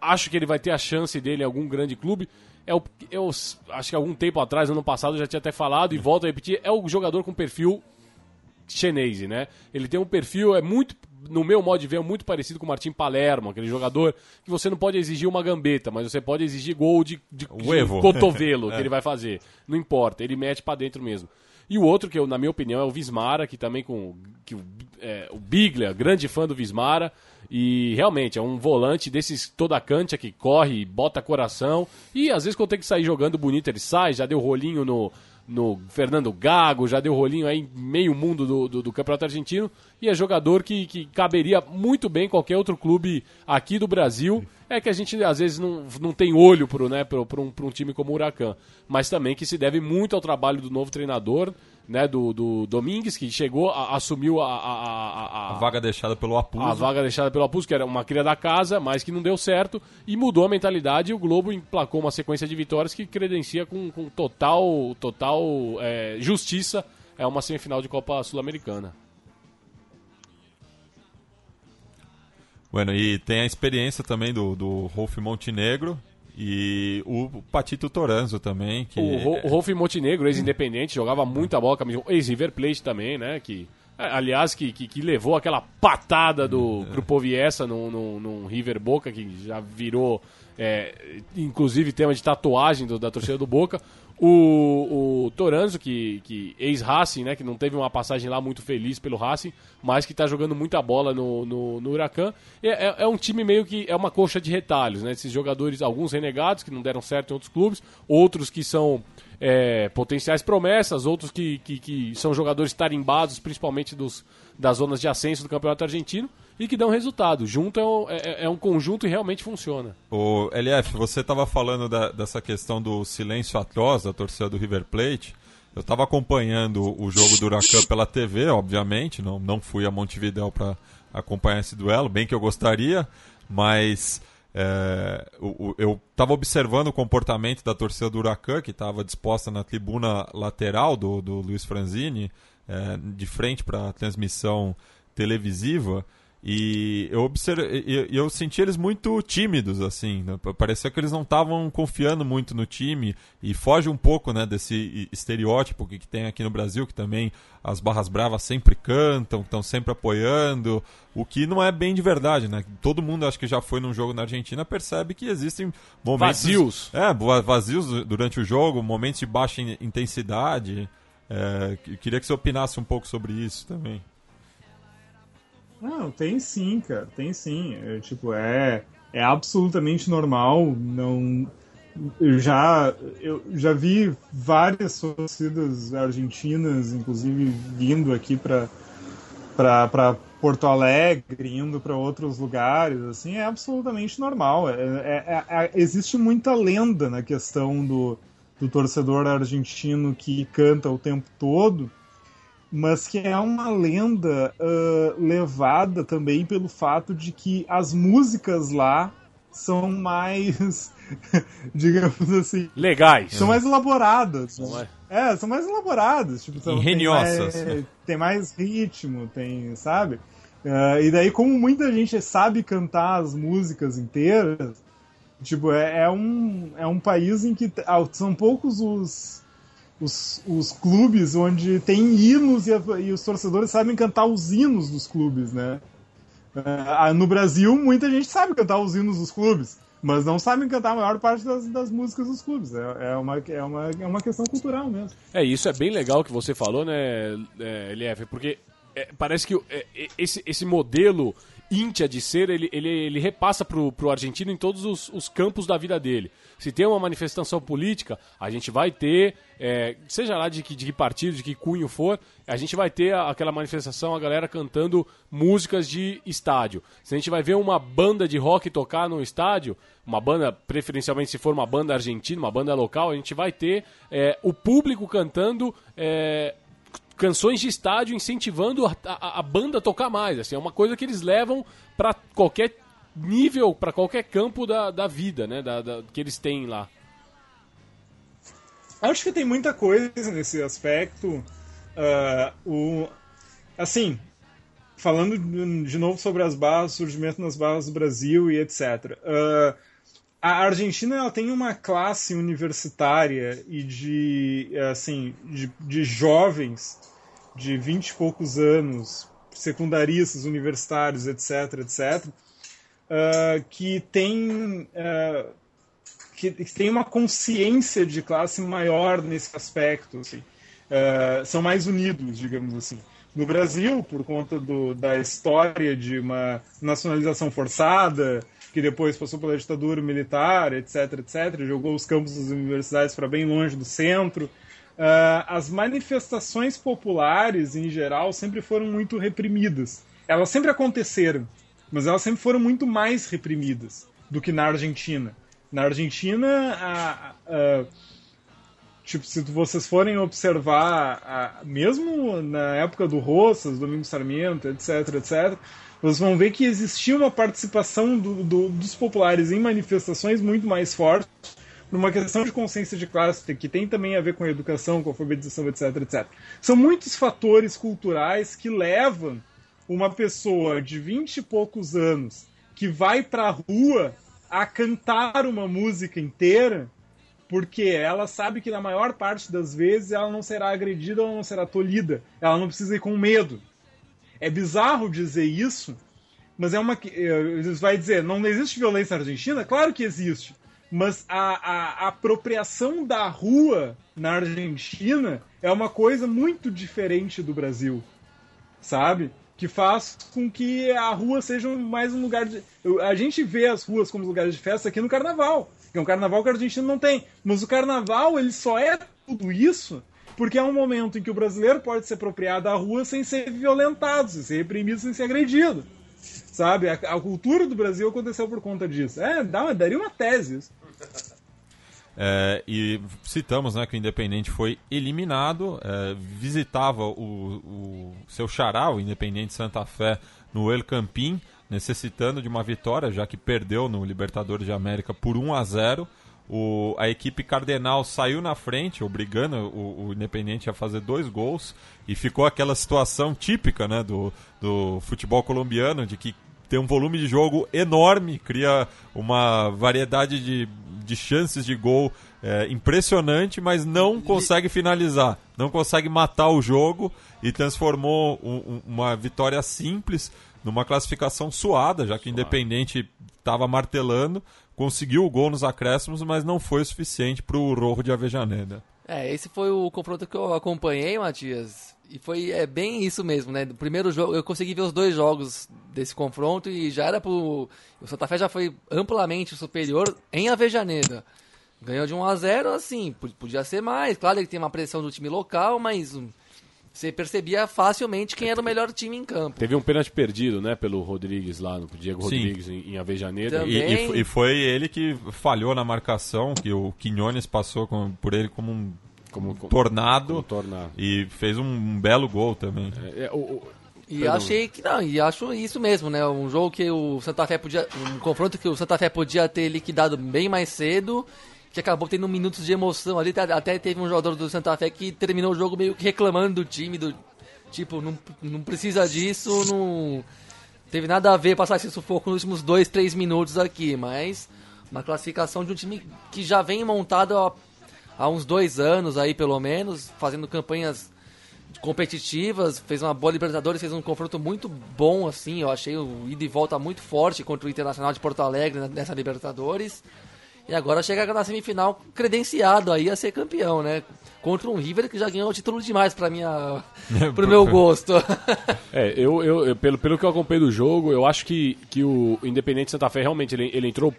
acho que ele vai ter a chance dele em algum grande clube. É o, eu acho que algum tempo atrás, ano passado, eu já tinha até falado e volto a repetir. É o jogador com perfil chinês, né? Ele tem um perfil, é muito no meu modo de ver, é muito parecido com o Martim Palermo, aquele jogador que você não pode exigir uma gambeta, mas você pode exigir gol de, de, de cotovelo que é. ele vai fazer. Não importa, ele mete para dentro mesmo. E o outro, que eu, na minha opinião, é o Vismara, que também com que, é, o Biglia, grande fã do Vismara. E realmente é um volante desses toda cancha que corre, bota coração. E às vezes quando tem que sair jogando bonito, ele sai, já deu rolinho no, no Fernando Gago, já deu rolinho aí meio mundo do, do, do, Campeonato Argentino e é jogador que, que caberia muito bem em qualquer outro clube aqui do Brasil. É que a gente às vezes não, não tem olho para né, um, um time como o Huracan, mas também que se deve muito ao trabalho do novo treinador né, do, do Domingues, que chegou, a, assumiu a, a, a, a, vaga deixada pelo Apus. A vaga deixada pelo Apus, que era uma cria da casa, mas que não deu certo, e mudou a mentalidade e o Globo emplacou uma sequência de vitórias que credencia com, com total, total é, justiça é uma semifinal de Copa Sul-Americana. Bueno, e tem a experiência também do, do Rolf Montenegro, e o Patito Toranzo também. Que... O, Rolf Montenegro, ex-independente, jogava muita bola, ex-River Plate também, né? Que, aliás, que, que, que levou aquela patada do Krupoviesa num, num, num River Boca, que já virou, é, inclusive, tema de tatuagem do, da torcida do Boca. O, o Toranzo, que, que ex-Racing, né, que não teve uma passagem lá muito feliz pelo Racing, mas que está jogando muita bola no, no, no Huracan. É, é, um time meio que é uma coxa de retalhos, né? Esses jogadores, alguns renegados que não deram certo em outros clubes, outros que são é, potenciais promessas, outros que, que, que são jogadores tarimbados, principalmente dos, das zonas de ascenso do Campeonato Argentino e que dão resultado. Junto é um, é, é um conjunto e realmente funciona. O LF, você estava falando da, dessa questão do silêncio atroz da torcida do River Plate. Eu estava acompanhando o jogo do Huracan pela TV, obviamente, não, não fui a Montevideo para acompanhar esse duelo, bem que eu gostaria, mas é, eu estava observando o comportamento da torcida do Huracan, que estava disposta na tribuna lateral do, do Luiz Franzini, é, de frente para a transmissão televisiva. E eu, observe, eu, eu senti eles muito tímidos, assim. Né? Parecia que eles não estavam confiando muito no time e foge um pouco né, desse estereótipo que, que tem aqui no Brasil, que também as barras bravas sempre cantam, estão sempre apoiando, o que não é bem de verdade, né? Todo mundo, acho que já foi num jogo na Argentina, percebe que existem momentos... Vazios. É, vazios durante o jogo, momentos de baixa intensidade. É, queria que você opinasse um pouco sobre isso também. Não, tem sim, cara, tem sim. É, tipo, é, é absolutamente normal. Não, eu já, eu já vi várias torcidas argentinas, inclusive vindo aqui para para Porto Alegre, indo para outros lugares, assim, é absolutamente normal. É, é, é, existe muita lenda na questão do, do torcedor argentino que canta o tempo todo mas que é uma lenda uh, levada também pelo fato de que as músicas lá são mais, digamos assim, legais, são mais elaboradas. Né? É, são mais elaboradas, tipo, são, tem mais, tem mais ritmo, tem, sabe? Uh, e daí, como muita gente sabe cantar as músicas inteiras, tipo, é, é um, é um país em que são poucos os os, os clubes onde tem hinos e, e, os torcedores sabem cantar os hinos dos clubes, né? Uh, no Brasil, muita gente sabe cantar os hinos dos clubes, mas não sabem cantar a maior parte das, das músicas dos clubes. É, é, uma, é, uma, é uma questão cultural mesmo. É, isso é bem legal que você falou, né, é, LF? Porque é, parece que é, esse, esse modelo íntia de ser, ele, ele, ele repassa pro, pro argentino em todos os, os campos da vida dele. Se tem uma manifestação política, a gente vai ter, é, seja lá de que, de que partido, de que cunho for, a gente vai ter aquela manifestação, a galera cantando músicas de estádio. Se a gente vai ver uma banda de rock tocar no estádio, uma banda, preferencialmente se for uma banda argentina, uma banda local, a gente vai ter é, o público cantando é, canções de estádio incentivando a, a, a, banda a tocar mais. Assim, é uma coisa que eles levam para qualquer nível, para qualquer campo da, da vida, né? Da, da, que eles têm lá. Acho que tem muita coisa nesse aspecto. Uh, o, assim, falando de novo sobre as barras, surgimento nas barras do Brasil e etc. Uh, a Argentina ela tem uma classe universitária e de assim de, de jovens de vinte e poucos anos, secundaristas, universitários, etc, etc, uh, que tem uh, que, que, tem uma consciência de classe maior nesse aspecto, assim. uh, são mais unidos, digamos assim. No Brasil, por conta do, da história de uma nacionalização forçada, que depois passou pela ditadura militar, etc, etc, jogou os campos das universidades para bem longe do centro. Uh, as manifestações populares, em geral, sempre foram muito reprimidas. Elas sempre aconteceram, mas elas sempre foram muito mais reprimidas do que na Argentina. Na Argentina, a, a, tipo, se vocês forem observar, mesmo na época do Roças, Domingos Sarmiento, etc, etc, vocês vão ver que existia uma participação do, do, dos populares em manifestações muito mais forte, por uma questão de consciência de classe, que tem também a ver com a educação, com a alfabetização, etc, etc. São muitos fatores culturais que levam uma pessoa de vinte e poucos anos que vai para a rua a cantar uma música inteira porque ela sabe que na maior parte das vezes ela não será agredida ou não será tolhida. Ela não precisa ir com medo. É bizarro dizer isso, mas é uma. Eh, você vai dizer, não existe violência na Argentina? Claro que existe. Mas a, a, a apropriação da rua na Argentina é uma coisa muito diferente do Brasil. Sabe? Que faz com que a rua seja mais um lugar de. A gente vê as ruas como lugares de festa aqui no carnaval, que é um carnaval que a Argentina não tem. Mas o carnaval, ele só é tudo isso porque é um momento em que o brasileiro pode se apropriar da rua sem ser violentado, sem ser reprimido, sem ser agredido. Sabe? A, a cultura do Brasil aconteceu por conta disso. É, dá, daria uma tese isso. É, e citamos né, que o Independente foi eliminado, é, visitava o, o, seu xará, o Independente Santa Fé, no El Campín, necessitando de uma vitória, já que perdeu no Libertadores de América por 1 a 0 o, a equipe cardenal saiu na frente, obrigando o, o Independente a fazer dois gols, e ficou aquela situação típica né, do, do futebol colombiano, de que tem um volume de jogo enorme, cria uma variedade de, de chances de gol é, impressionante, mas não consegue finalizar, não consegue matar o jogo e transformou um, uma vitória simples numa classificação suada, já que o Independente estava martelando, conseguiu o gol nos acréscimos, mas não foi o suficiente para o Rojo de Avejaneda. É, esse foi o confronto que eu acompanhei, Matias. E foi é, bem isso mesmo, né? Do primeiro jogo, eu consegui ver os dois jogos desse confronto e já era pro. O Santa Fé já foi amplamente superior em Avejaneda. Ganhou de 1 a 0 assim, podia ser mais. Claro que tem uma pressão do time local, mas você percebia facilmente quem era o melhor time em campo. Teve um pênalti perdido, né, pelo Rodrigues lá, no Diego Sim. Rodrigues em, em Avejaneda. E, e, e, foi ele que falhou na marcação, que o Quinones passou com, por ele como um como, tornado, como tornado, e fez um, um belo gol também. É, é, o, o... E Perdão. achei que não, e acho isso mesmo, né? Um jogo que o Santa Fé podia. Um confronto que o Santa Fé podia ter liquidado bem mais cedo que acabou tendo minutos de emoção ali. Até teve um jogador do Santa Fé que terminou o jogo meio que reclamando do time, do tipo, não, não precisa disso, não teve nada a ver passar esse sufoco nos últimos dois, três minutos aqui, mas uma classificação de um time que já vem montado há, há uns dois anos aí, pelo menos, fazendo campanhas competitivas, fez uma boa Libertadores, fez um confronto muito bom, assim, eu achei o ida e volta muito forte contra o Internacional de Porto Alegre nessa Libertadores. E agora chega na semifinal credenciado aí a ser campeão, né? Contra um River que já ganhou o título demais para minha pro meu gosto. é, eu, eu, eu, pelo, pelo que eu acompanhei do jogo, eu acho que, que o Independente Santa Fé realmente ele, ele entrou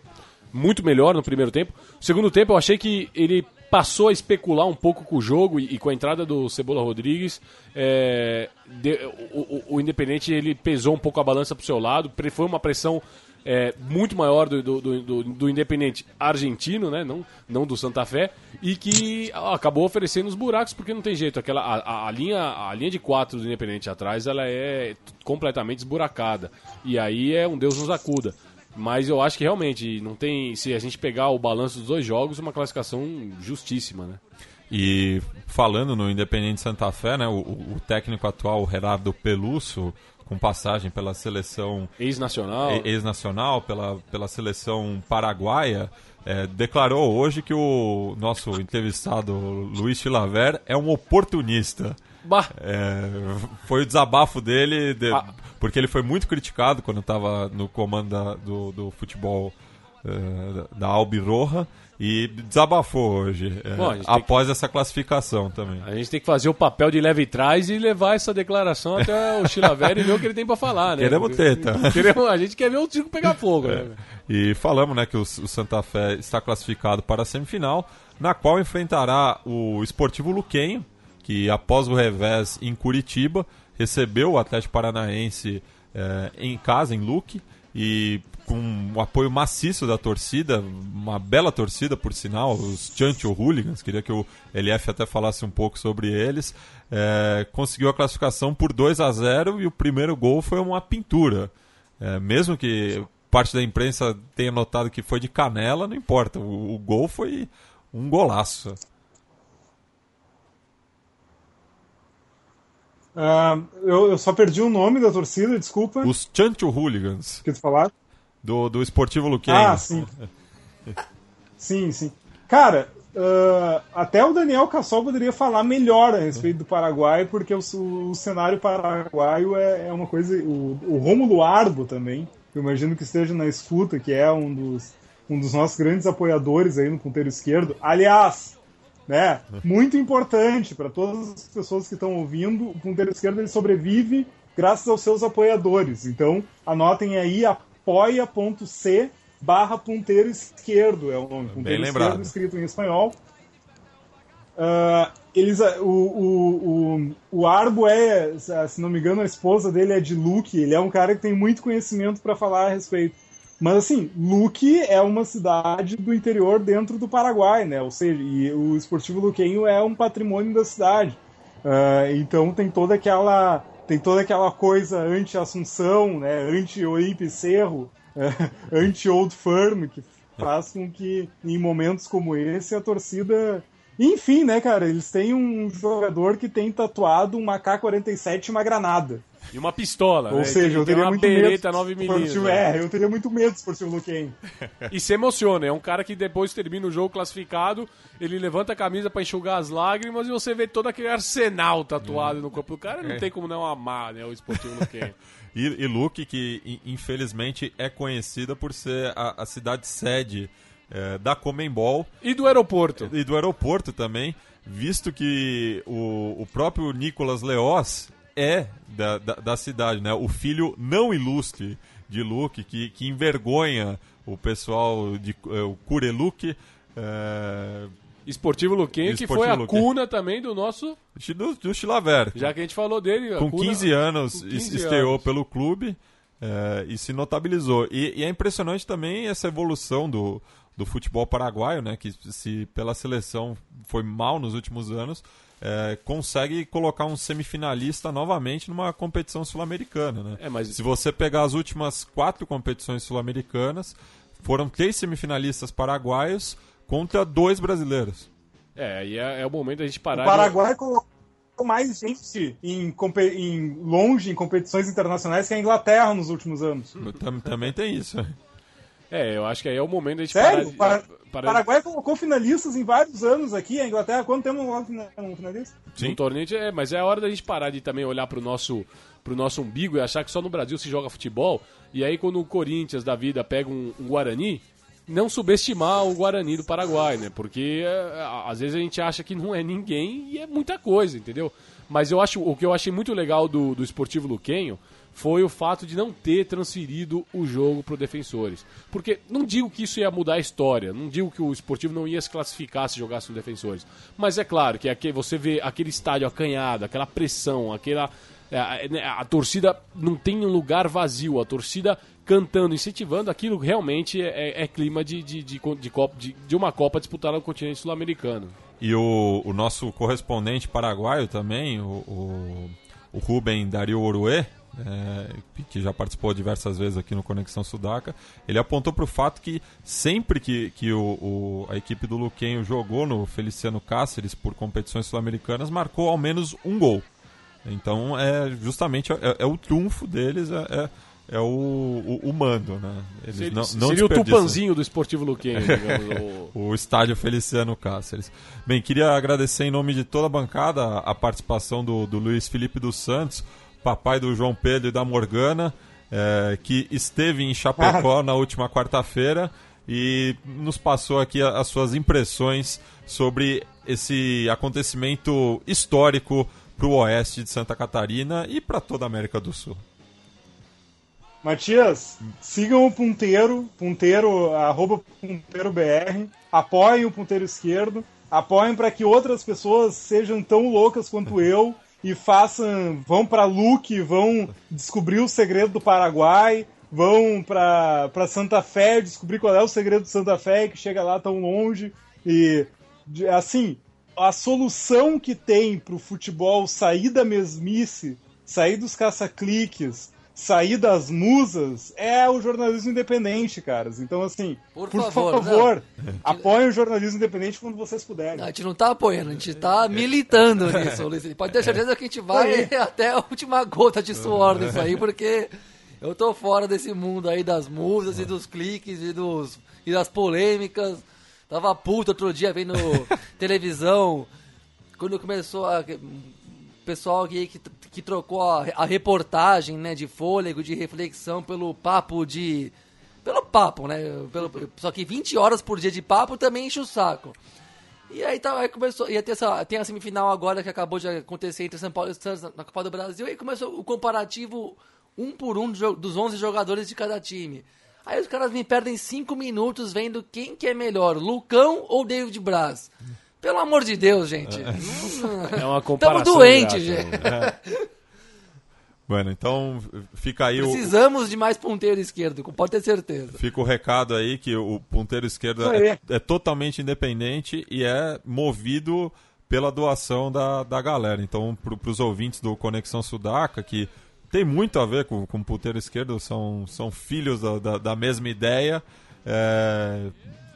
muito melhor no primeiro tempo. No segundo tempo eu achei que ele passou a especular um pouco com o jogo e, e com a entrada do Cebola Rodrigues, é, de, o, o, o, Independente ele pesou um pouco a balança pro seu lado, foi uma pressão é, muito maior do, do, do, do, Independente argentino, né? não, não do Santa Fé, e que acabou oferecendo os buracos, porque não tem jeito. Aquela, a, a, linha, a linha de quatro do Independente atrás ela é completamente esburacada. E aí é um Deus nos acuda. Mas eu acho que realmente não tem. Se a gente pegar o balanço dos dois jogos, uma classificação justíssima, né? E falando no Independente Santa Fé, né, o, o técnico atual, o Gerardo Peluso, com passagem pela seleção ex-nacional, ex-nacional pela, pela seleção paraguaia, é, declarou hoje que o nosso entrevistado Luiz Chilaver é um oportunista. É, foi o desabafo dele, de. Porque ele foi muito criticado quando estava no comando da, do, do futebol é, da Albi Roja e desabafou hoje, é, Bom, após que... essa classificação também. A gente tem que fazer o papel de leve trás e levar essa declaração até o Chilaveri e ver o que ele tem para falar, né? Queremos treta. Queremos, a gente quer ver o Tico pegar fogo, é. né? E falamos né, que o, o, Santa Fé está classificado para a semifinal, na qual enfrentará o Esportivo Luquenho, que após o revés em Curitiba, recebeu o Atlético Paranaense é, em casa, em Luque, e com o apoio maciço da torcida, uma bela torcida, por sinal, os Chancho Hooligans, queria que o LF até falasse um pouco sobre eles, é, conseguiu a classificação por 2 a 0 e o primeiro gol foi uma pintura. É, mesmo que parte da imprensa tenha notado que foi de canela, não importa, o, o gol foi um golaço. Uh, eu, eu, só perdi o nome da torcida, desculpa. Os Chancho Hooligans. Que tu falar? do, do Esportivo Luquenho. Ah, sim. sim, sim. Cara, uh, até o Daniel Cassol poderia falar melhor a respeito do Paraguai, porque o, o cenário paraguaio é, é, uma coisa. O, o Rômulo Arbo também, eu imagino que esteja na escuta, que é um dos, um dos nossos grandes apoiadores aí no ponteiro esquerdo. Aliás, né, muito importante para todas as pessoas que estão ouvindo, o ponteiro esquerdo ele sobrevive graças aos seus apoiadores. Então, anotem aí apoia.c barra ponteiro esquerdo, é o nome, ponteiro Bem esquerdo escrito em espanhol. Uh, eles, o, o, o, o Arbo é, se não me engano, a esposa dele é de Luque, ele é um cara que tem muito conhecimento para falar a respeito. Mas assim, Luque é uma cidade do interior dentro do Paraguai, né? Ou seja, e o Esportivo Luquenho é um patrimônio da cidade. Uh, então tem toda aquela tem toda aquela coisa anti-Assunção, né, anti-Olímpio Cerro, é, anti-Old Firm, que faz com que em momentos como esse a torcida enfim, né, cara, eles têm um jogador que tem tatuado um AK-47 e uma granada. E uma pistola, Ou né? seja, eu teria uma muito bereta medo. 9 se fosse milímetros. o- É, eu teria muito medo se fosse o Luquem. E se emociona, é um cara que depois termina o jogo classificado, ele levanta a camisa pra enxugar as lágrimas e você vê todo aquele arsenal tatuado no corpo do cara, não É. tem como não amar, né, o esportivo Luquem. E, e Luque, que in- infelizmente é conhecida por ser a, a cidade sede eh, da Comembol E do aeroporto. e do aeroporto também, visto que o, o próprio Nicolas Leoz é da, da, da cidade, né? O filho não ilustre de Luque, que, que envergonha o pessoal de eh, o Cureluque, eh, Esportivo Luquem, que foi a Luquem. cuna também do nosso, do, do Chilaver. já que a gente falou dele. com cuna- 15 anos com 15 estreou anos. pelo clube eh, e se notabilizou. E, e é impressionante também essa evolução do, do futebol paraguaio, né, que se pela seleção foi mal nos últimos anos, eh, consegue colocar um semifinalista novamente numa competição sul-americana. Né? É, mas Se você pegar as últimas quatro competições sul-americanas, foram três semifinalistas paraguaios contra dois brasileiros. É, e é, é o momento da gente parar O de- Paraguai colocou mais gente em, em longe em competições internacionais que a Inglaterra nos últimos anos. Tam- também tem isso. É, eu acho que aí é o momento da gente Sério? parar de... Para- O parar de- Paraguai colocou finalistas em vários anos aqui. A Inglaterra, quanto tempo um finalista? Sim. No torneio, é, mas é a hora da gente parar de também olhar pro nosso, pro nosso umbigo e achar que só no Brasil se joga futebol. E aí, quando o Corinthians da vida pega um, um Guarani, não subestimar o Guarani do Paraguai, né? Porque é, a- às vezes a gente acha que não é ninguém e é muita coisa, entendeu? Mas eu acho, o que eu achei muito legal do, do Esportivo Luquenho foi o fato de não ter transferido o jogo pro Defensores. Porque não digo que isso ia mudar a história, não digo que o esportivo não ia se classificar se jogasse no Defensores. Mas é claro que aqui você vê aquele estádio acanhado, aquela pressão, aquela. é, né, A, torcida não tem um lugar vazio, a torcida cantando, incentivando, aquilo realmente é, é clima de, de, de, de, Copa- de- de uma Copa disputada no continente sul-americano. E o, o nosso correspondente paraguaio também, o, o, o Rubem Dario Oruê, é, que já participou diversas vezes aqui no Conexão Sudaca, ele apontou para o fato que sempre que, que o, o- a equipe do Luquenho jogou no Feliciano Cáceres por competições sul-americanas, marcou ao menos um gol. Então, é justamente é, é o triunfo deles, é, é, é o, o, o mando, né? Eles Seria, não, não seria o tupanzinho do esportivo Luquenho, digamos. o- o estádio Feliciano Cáceres. Bem, queria agradecer em nome de toda a bancada a participação do, do Luiz Felipe dos Santos, papai do João Pedro e da Morgana, eh, que esteve em Chapecó na última quarta-feira e nos passou aqui as suas impressões sobre esse acontecimento histórico para o oeste de Santa Catarina e para toda a América do Sul. Matias, sigam o Punteiro, Punteiro, arroba Punteiro BR, apoiem o Punteiro Esquerdo, apoiem para que outras pessoas sejam tão loucas quanto eu e façam, vão para Luque, vão descobrir o segredo do Paraguai, vão para Santa Fé descobrir qual é o segredo do Santa Fé que chega lá tão longe. E de- assim, a solução que tem pro futebol sair da mesmice, sair dos caça-cliques, sair das musas, é o jornalismo independente, caras. Então, assim, Por por, favor, favor, apoiem o jornalismo independente quando vocês puderem. A gente não tá apoiando, a gente tá militando nisso, Luiz. Pode ter certeza que a gente vai até a última gota de suor nisso aí, porque eu tô fora desse mundo aí das musas e dos cliques e, dos, e das polêmicas. Tava puto outro dia vendo televisão, quando começou a. O pessoal que, que, trocou a, a reportagem né, de fôlego, de reflexão pelo papo de. Pelo papo, né? Pelo, só que 20 horas por dia de papo também enche o saco. E aí, tá, aí começou. Ter essa, tem a semifinal agora que acabou de acontecer entre São Paulo e Santos na Copa do Brasil. E aí começou o comparativo um por um dos 11 jogadores de cada time. Aí os caras me perdem 5 minutos vendo quem que é melhor, Lucão ou David Braz. Pelo amor de Deus, gente. É uma Tamo comparação. doente, ingrata. gente. Bueno, então fica aí o, Precisamos de mais ponteiro esquerdo, pode ter certeza. Fica o recado aí que o ponteiro esquerdo é, é totalmente independente e é movido pela doação da, da galera. Então, para os ouvintes do Conexão Sudaca, que tem muito a ver com, com o ponteiro esquerdo, são, são filhos da, da, da mesma ideia, é,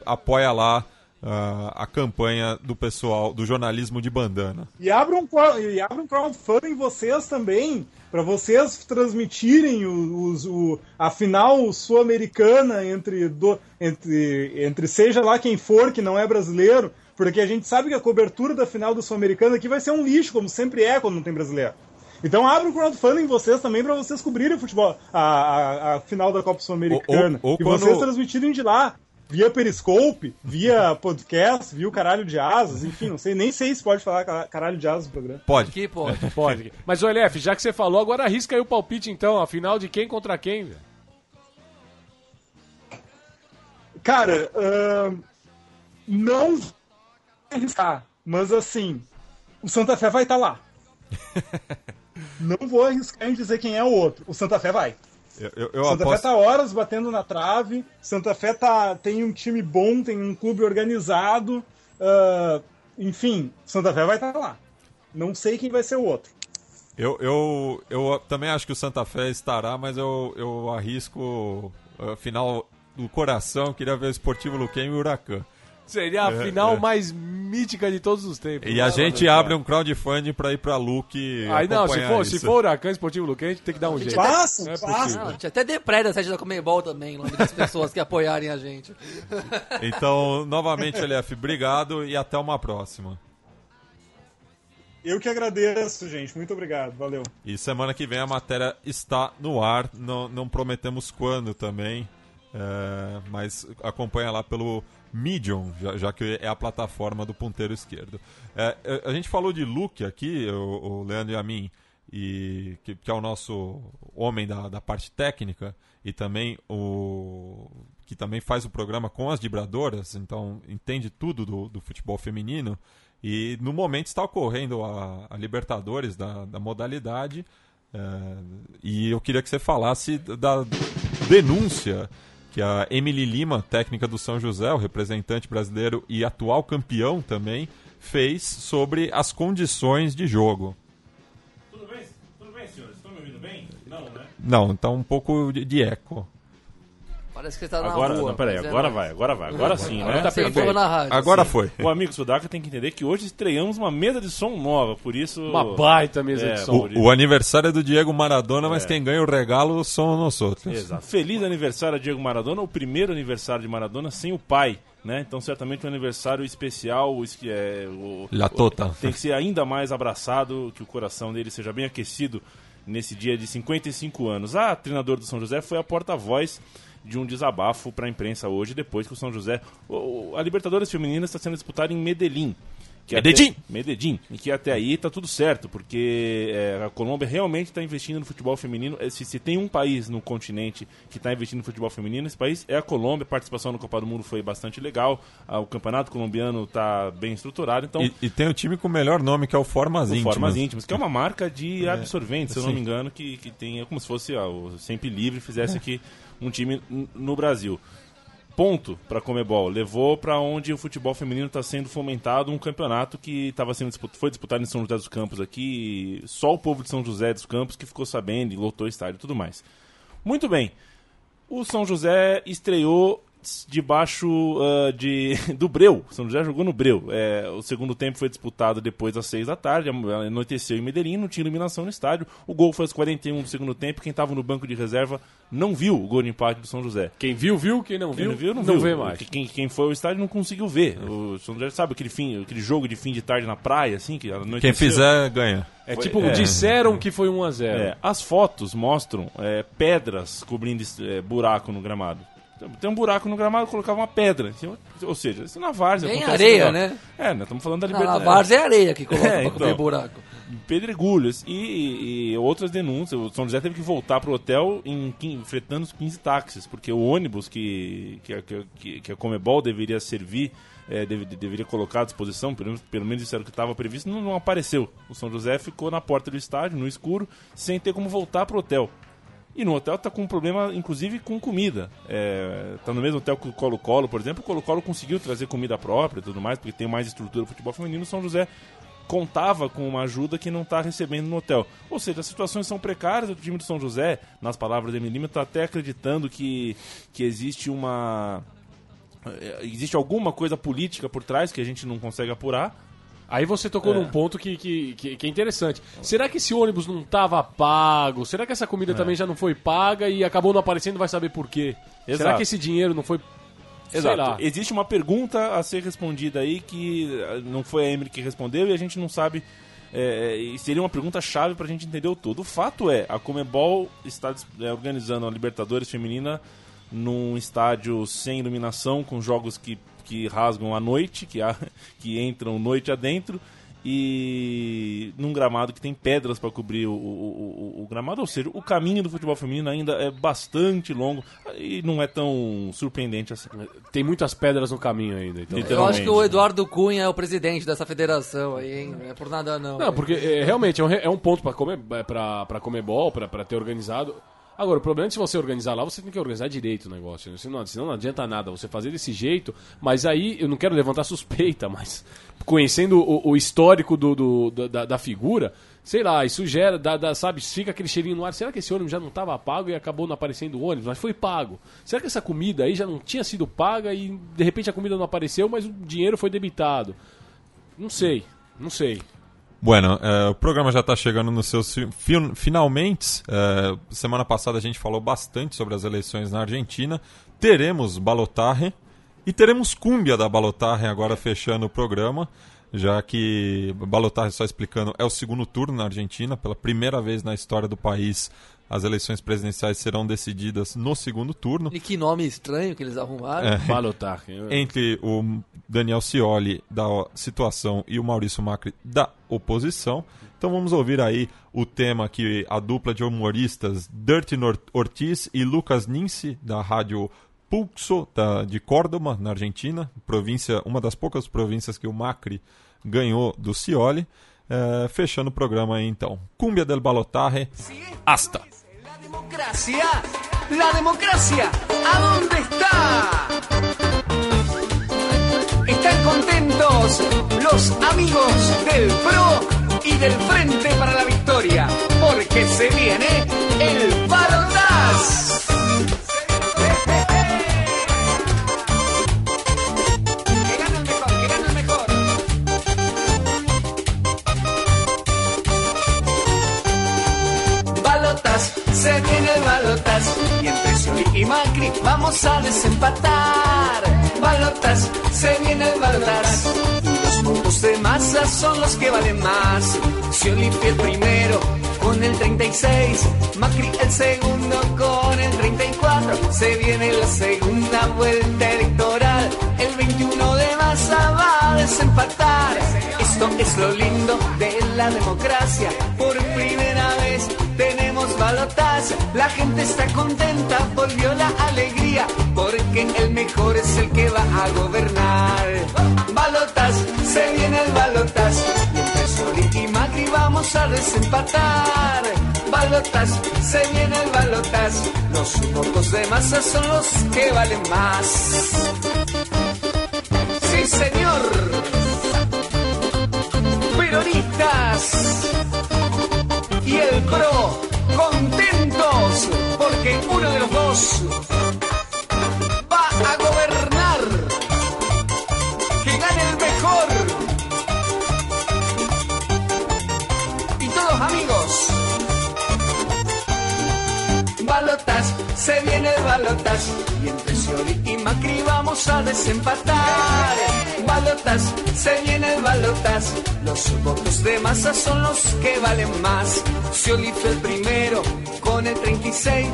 apoia lá uh, a campanha do pessoal do jornalismo de bandana. E abra um, e abra um crowdfunding vocês também, para vocês transmitirem os, o, a final sul-americana entre, do, entre, entre seja lá quem for que não é brasileiro, porque a gente sabe que a cobertura da final do sul-americana aqui vai ser um lixo, como sempre é quando não tem brasileiro. Então abre um crowdfunding vocês também para vocês cobrirem o futebol, a, a, a final da Copa Sul-Americana. E quando... vocês transmitirem de lá via Periscope, via podcast, via o caralho de asas, enfim, não sei, nem sei se pode falar caralho de asas no programa. Pode. Aqui, pode. pode. Mas, o LF, já que você falou, agora arrisca aí o palpite então, afinal de quem contra quem, velho? Cara, uh, não vou arriscar, mas assim, o Santa Fé vai estar tá lá. não vou arriscar em dizer quem é o outro. O Santa Fé vai. Eu, eu, eu Santa aposto... Fé tá horas batendo na trave. Santa Fé tá, tem um time bom, tem um clube organizado. Uh, enfim, Santa Fé vai estar tá lá. Não sei quem vai ser o outro. Eu, eu, eu também acho que o Santa Fé estará, mas eu, eu arrisco uh, final do coração. Queria ver o Esportivo Luquem e o Huracan. Seria a é, final é. mais mítica de todos os tempos. E a gente abre um crowdfunding pra ir pra Luke. Aí não, se for, se for Huracan Esportivo Luque, a gente tem que dar um jeito. Passa, é passa. a gente até depreda a sede da Comebol também, em nome das pessoas que apoiarem a gente. Então, novamente, LF, obrigado e até uma próxima. Eu que agradeço, gente. Muito obrigado. Valeu. E semana que vem a matéria está no ar. Não, não prometemos quando também. É, mas acompanha lá pelo Medium, já, já, que é a plataforma do ponteiro esquerdo. É, é, a gente falou de Luke aqui, o, o Leandro e a mim, e, que, que, é o nosso homem da, da parte técnica e também o que também faz o programa com as vibradoras, então entende tudo do, do futebol feminino. E no momento está ocorrendo a, a Libertadores da, da modalidade. É, e eu queria que você falasse da denúncia que a Emily Lima, técnica do São José, o representante brasileiro e atual campeão também, fez sobre as condições de jogo. Tudo bem, tudo bem senhores? Estão me ouvindo bem? Não, né? Não, está um pouco de, de eco. Parece que está na agora, rua. Não, peraí, agora é vai, agora vai, agora sim, agora né? Tá perfeito. Na rádio, agora sim. foi. O amigo Sudaca tem que entender que hoje estreamos uma mesa de som nova, por isso. Uma baita mesa é, de som. O, o, aniversário é do Diego Maradona, mas é. quem ganha o regalo são nós outros. Exato. Feliz aniversário a Diego Maradona, o primeiro aniversário de Maradona sem o pai. Né? Então, certamente um aniversário especial, é, o, La Tota. tem que ser ainda mais abraçado, que o coração dele seja bem aquecido nesse dia de 55 anos. A treinadora do São José foi a porta-voz de um desabafo para a imprensa hoje, depois que o São José. O, a Libertadores Feminina está sendo disputada em Medellín. Que Medellín! Até, Medellín. E que até aí está tudo certo, porque é, a Colômbia realmente está investindo no futebol feminino. É, se, se, tem um país no continente que está investindo no futebol feminino, esse país é a Colômbia. A participação no Copa do Mundo foi bastante legal. o campeonato colombiano está bem estruturado. Então, e, e, tem o time com o melhor nome, que é o Formas o Íntimas. Formas Íntimas, que é uma marca de é, absorvente, se eu não me engano, que, que tem é como se fosse ó, o Sempre Livre fizesse aqui um time no Brasil. Ponto para Comebol. Levou para onde o futebol feminino está sendo fomentado um campeonato que estava sendo foi disputado em São José dos Campos aqui. Só o povo de São José dos Campos que ficou sabendo e lotou o estádio e tudo mais. Muito bem. O São José estreou debaixo uh, de, do Breu. São José jogou no Breu. É, o segundo tempo foi disputado depois das 6 da tarde, anoiteceu em Medellín, não tinha iluminação no estádio. O gol foi aos 41 do segundo tempo. Quem estava no banco de reserva não viu o gol de empate do São José. Quem viu, viu. Quem não quem viu, não viu, não, não viu. vê mais. Quem, quem foi ao estádio não conseguiu ver. O São José sabe aquele, fim, aquele jogo de fim de tarde na praia, assim, que Quem fizer, ganha. É foi, tipo, é, disseram que foi 1 a 0 é, As fotos mostram é, pedras cobrindo é, buraco no gramado. Tem um buraco no gramado, colocava uma pedra. Ou seja, isso na várzea. Tem areia, né? É, nós estamos falando da liberdade. Na várzea é areia que coloca é, então, buraco. Pedregulhos e, e, e, outras denúncias. O São José teve que voltar para o hotel em, enfrentando os 15 táxis, porque o ônibus que, que, que, que a Comebol deveria servir, é, deve, deveria colocar à disposição, pelo, pelo menos isso era o que estava previsto, não, não apareceu. O São José ficou na porta do estádio, no escuro, sem ter como voltar para o hotel. E no hotel tá com um problema, inclusive, com comida. É, tá no mesmo hotel que o Colo-Colo, por exemplo. O Colo-Colo conseguiu trazer comida própria e tudo mais, porque tem mais estrutura do futebol feminino. São José contava com uma ajuda que não está recebendo no hotel. Ou seja, as situações são precárias. O time do São José, nas palavras de Lima, está até acreditando que, que existe uma é, existe alguma coisa política por trás que a gente não consegue apurar. Aí você tocou É. num ponto que, que, que, que é interessante. Será que esse ônibus não estava pago? Será que essa comida também já não foi paga e acabou não aparecendo? Vai saber por quê? Será Exato. que esse dinheiro não foi. Exato. Existe uma pergunta a ser respondida aí que eh, não foi a Emily que respondeu e a gente não sabe. e seria uma pergunta chave pra gente entender o todo. O fato é, a Comebol está organizando a Libertadores Feminina num estádio sem iluminação, com jogos que, que rasgam a noite, que, há- que entram noite adentro, e num gramado que tem pedras para cobrir o, o, o- o gramado. Ou seja, o caminho do futebol feminino ainda é bastante longo e não é tão surpreendente assim. Tem muitas pedras no caminho ainda. Então. Eu acho que o. Eduardo Cunha é o presidente dessa federação aí, hein? Não é por nada não. Não, porque é, realmente é um, é um ponto pra comer, é, pra, pra comer bol, pra, pra ter organizado. Agora, o problema é que se você organizar lá, você tem que organizar direito o negócio. né? Senão, senão não adianta nada você fazer desse jeito. Mas aí, eu não quero levantar suspeita, mas conhecendo o, o histórico do, do- da- da, figura, sei lá, isso gera, dá, dá, sabe, fica aquele cheirinho no ar. Será que esse ônibus já não estava pago e acabou não aparecendo o ônibus? Mas foi pago. Será que essa comida aí já não tinha sido paga e de repente a comida não apareceu, mas o dinheiro foi debitado? Não sei, não sei. Bueno, eh, o programa já está chegando nos seus fi- fin- finalmente. Eh, semana passada a gente falou bastante sobre as eleições na Argentina. Teremos balotarre e teremos cúmbia da balotarre agora fechando o programa, já que balotarre, só explicando, é o segundo turno na Argentina. Pela primeira vez na história do país, as eleições presidenciais serão decididas no segundo turno. E que nome estranho que eles arrumaram. É. Balotar. entre o Daniel Scioli da situação e o Maurício Macri da oposição. Então vamos ouvir aí o tema que a dupla de humoristas Dirty Ortiz e Lucas Nince da rádio Pulso da, de Córdoba, na Argentina, província, uma das poucas províncias que o Macri ganhou do Scioli. Eh, fechando o programa aí então. Cumbia del Balotaje. Hasta! Democracia, la democracia, ¿a dónde está? Están contentos los amigos del PRO y del Frente para la Victoria, porque se viene el Balotaz. Se viene el balotas y entre Scioli y Macri vamos a desempatar. Balotas, se viene el los votos de masa son los que valen más. Scioli el primero con el 36, Macri el segundo con el 34. Se viene la segunda vuelta electoral, el 21 de masa va a desempatar. Esto es lo lindo de la democracia, por primera vez balotas, la gente está contenta, volvió la alegría, porque el mejor es el que va a gobernar. Balotas, se viene el balotas, entre y Macri vamos a desempatar. Balotas, se viene el balotas, los votos de masa son los que valen más. Sí, señor. Va a gobernar. Que gane el mejor. Y todos amigos. Balotas, se viene balotas y entre Scioli y Macri vamos a desempatar. Balotas, se viene balotas, los votos de masa son los que valen más. Scioli fue el primero con el 36,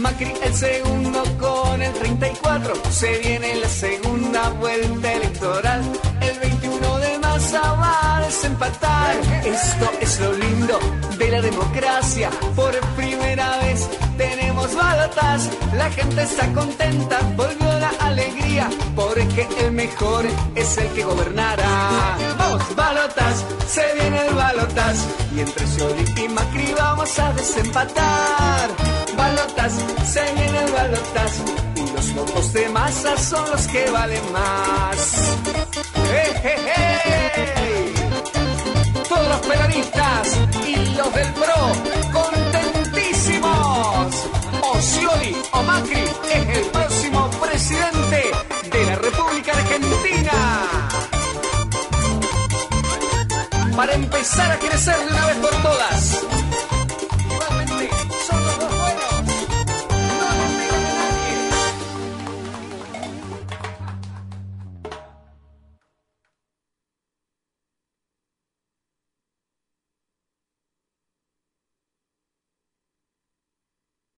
Macri el segundo con el 34. Se viene la segunda vuelta electoral, el 21 de masa va a desempatar. Esto es lo lindo de la democracia, por primera vez tenemos balotas, la gente está contenta, volvió la alegría, porque el mejor es el que gobernará. Vamos, balotas, se viene el balotas, y entre Scioli y Macri vamos a desempatar balotas, se llenan balotas y los locos de masa son los que valen más. ¡Hey! Todos los peronistas y los del PRO contentísimos. Ocioli o Macri es el próximo presidente de la República Argentina para empezar a crecer de una vez por todas.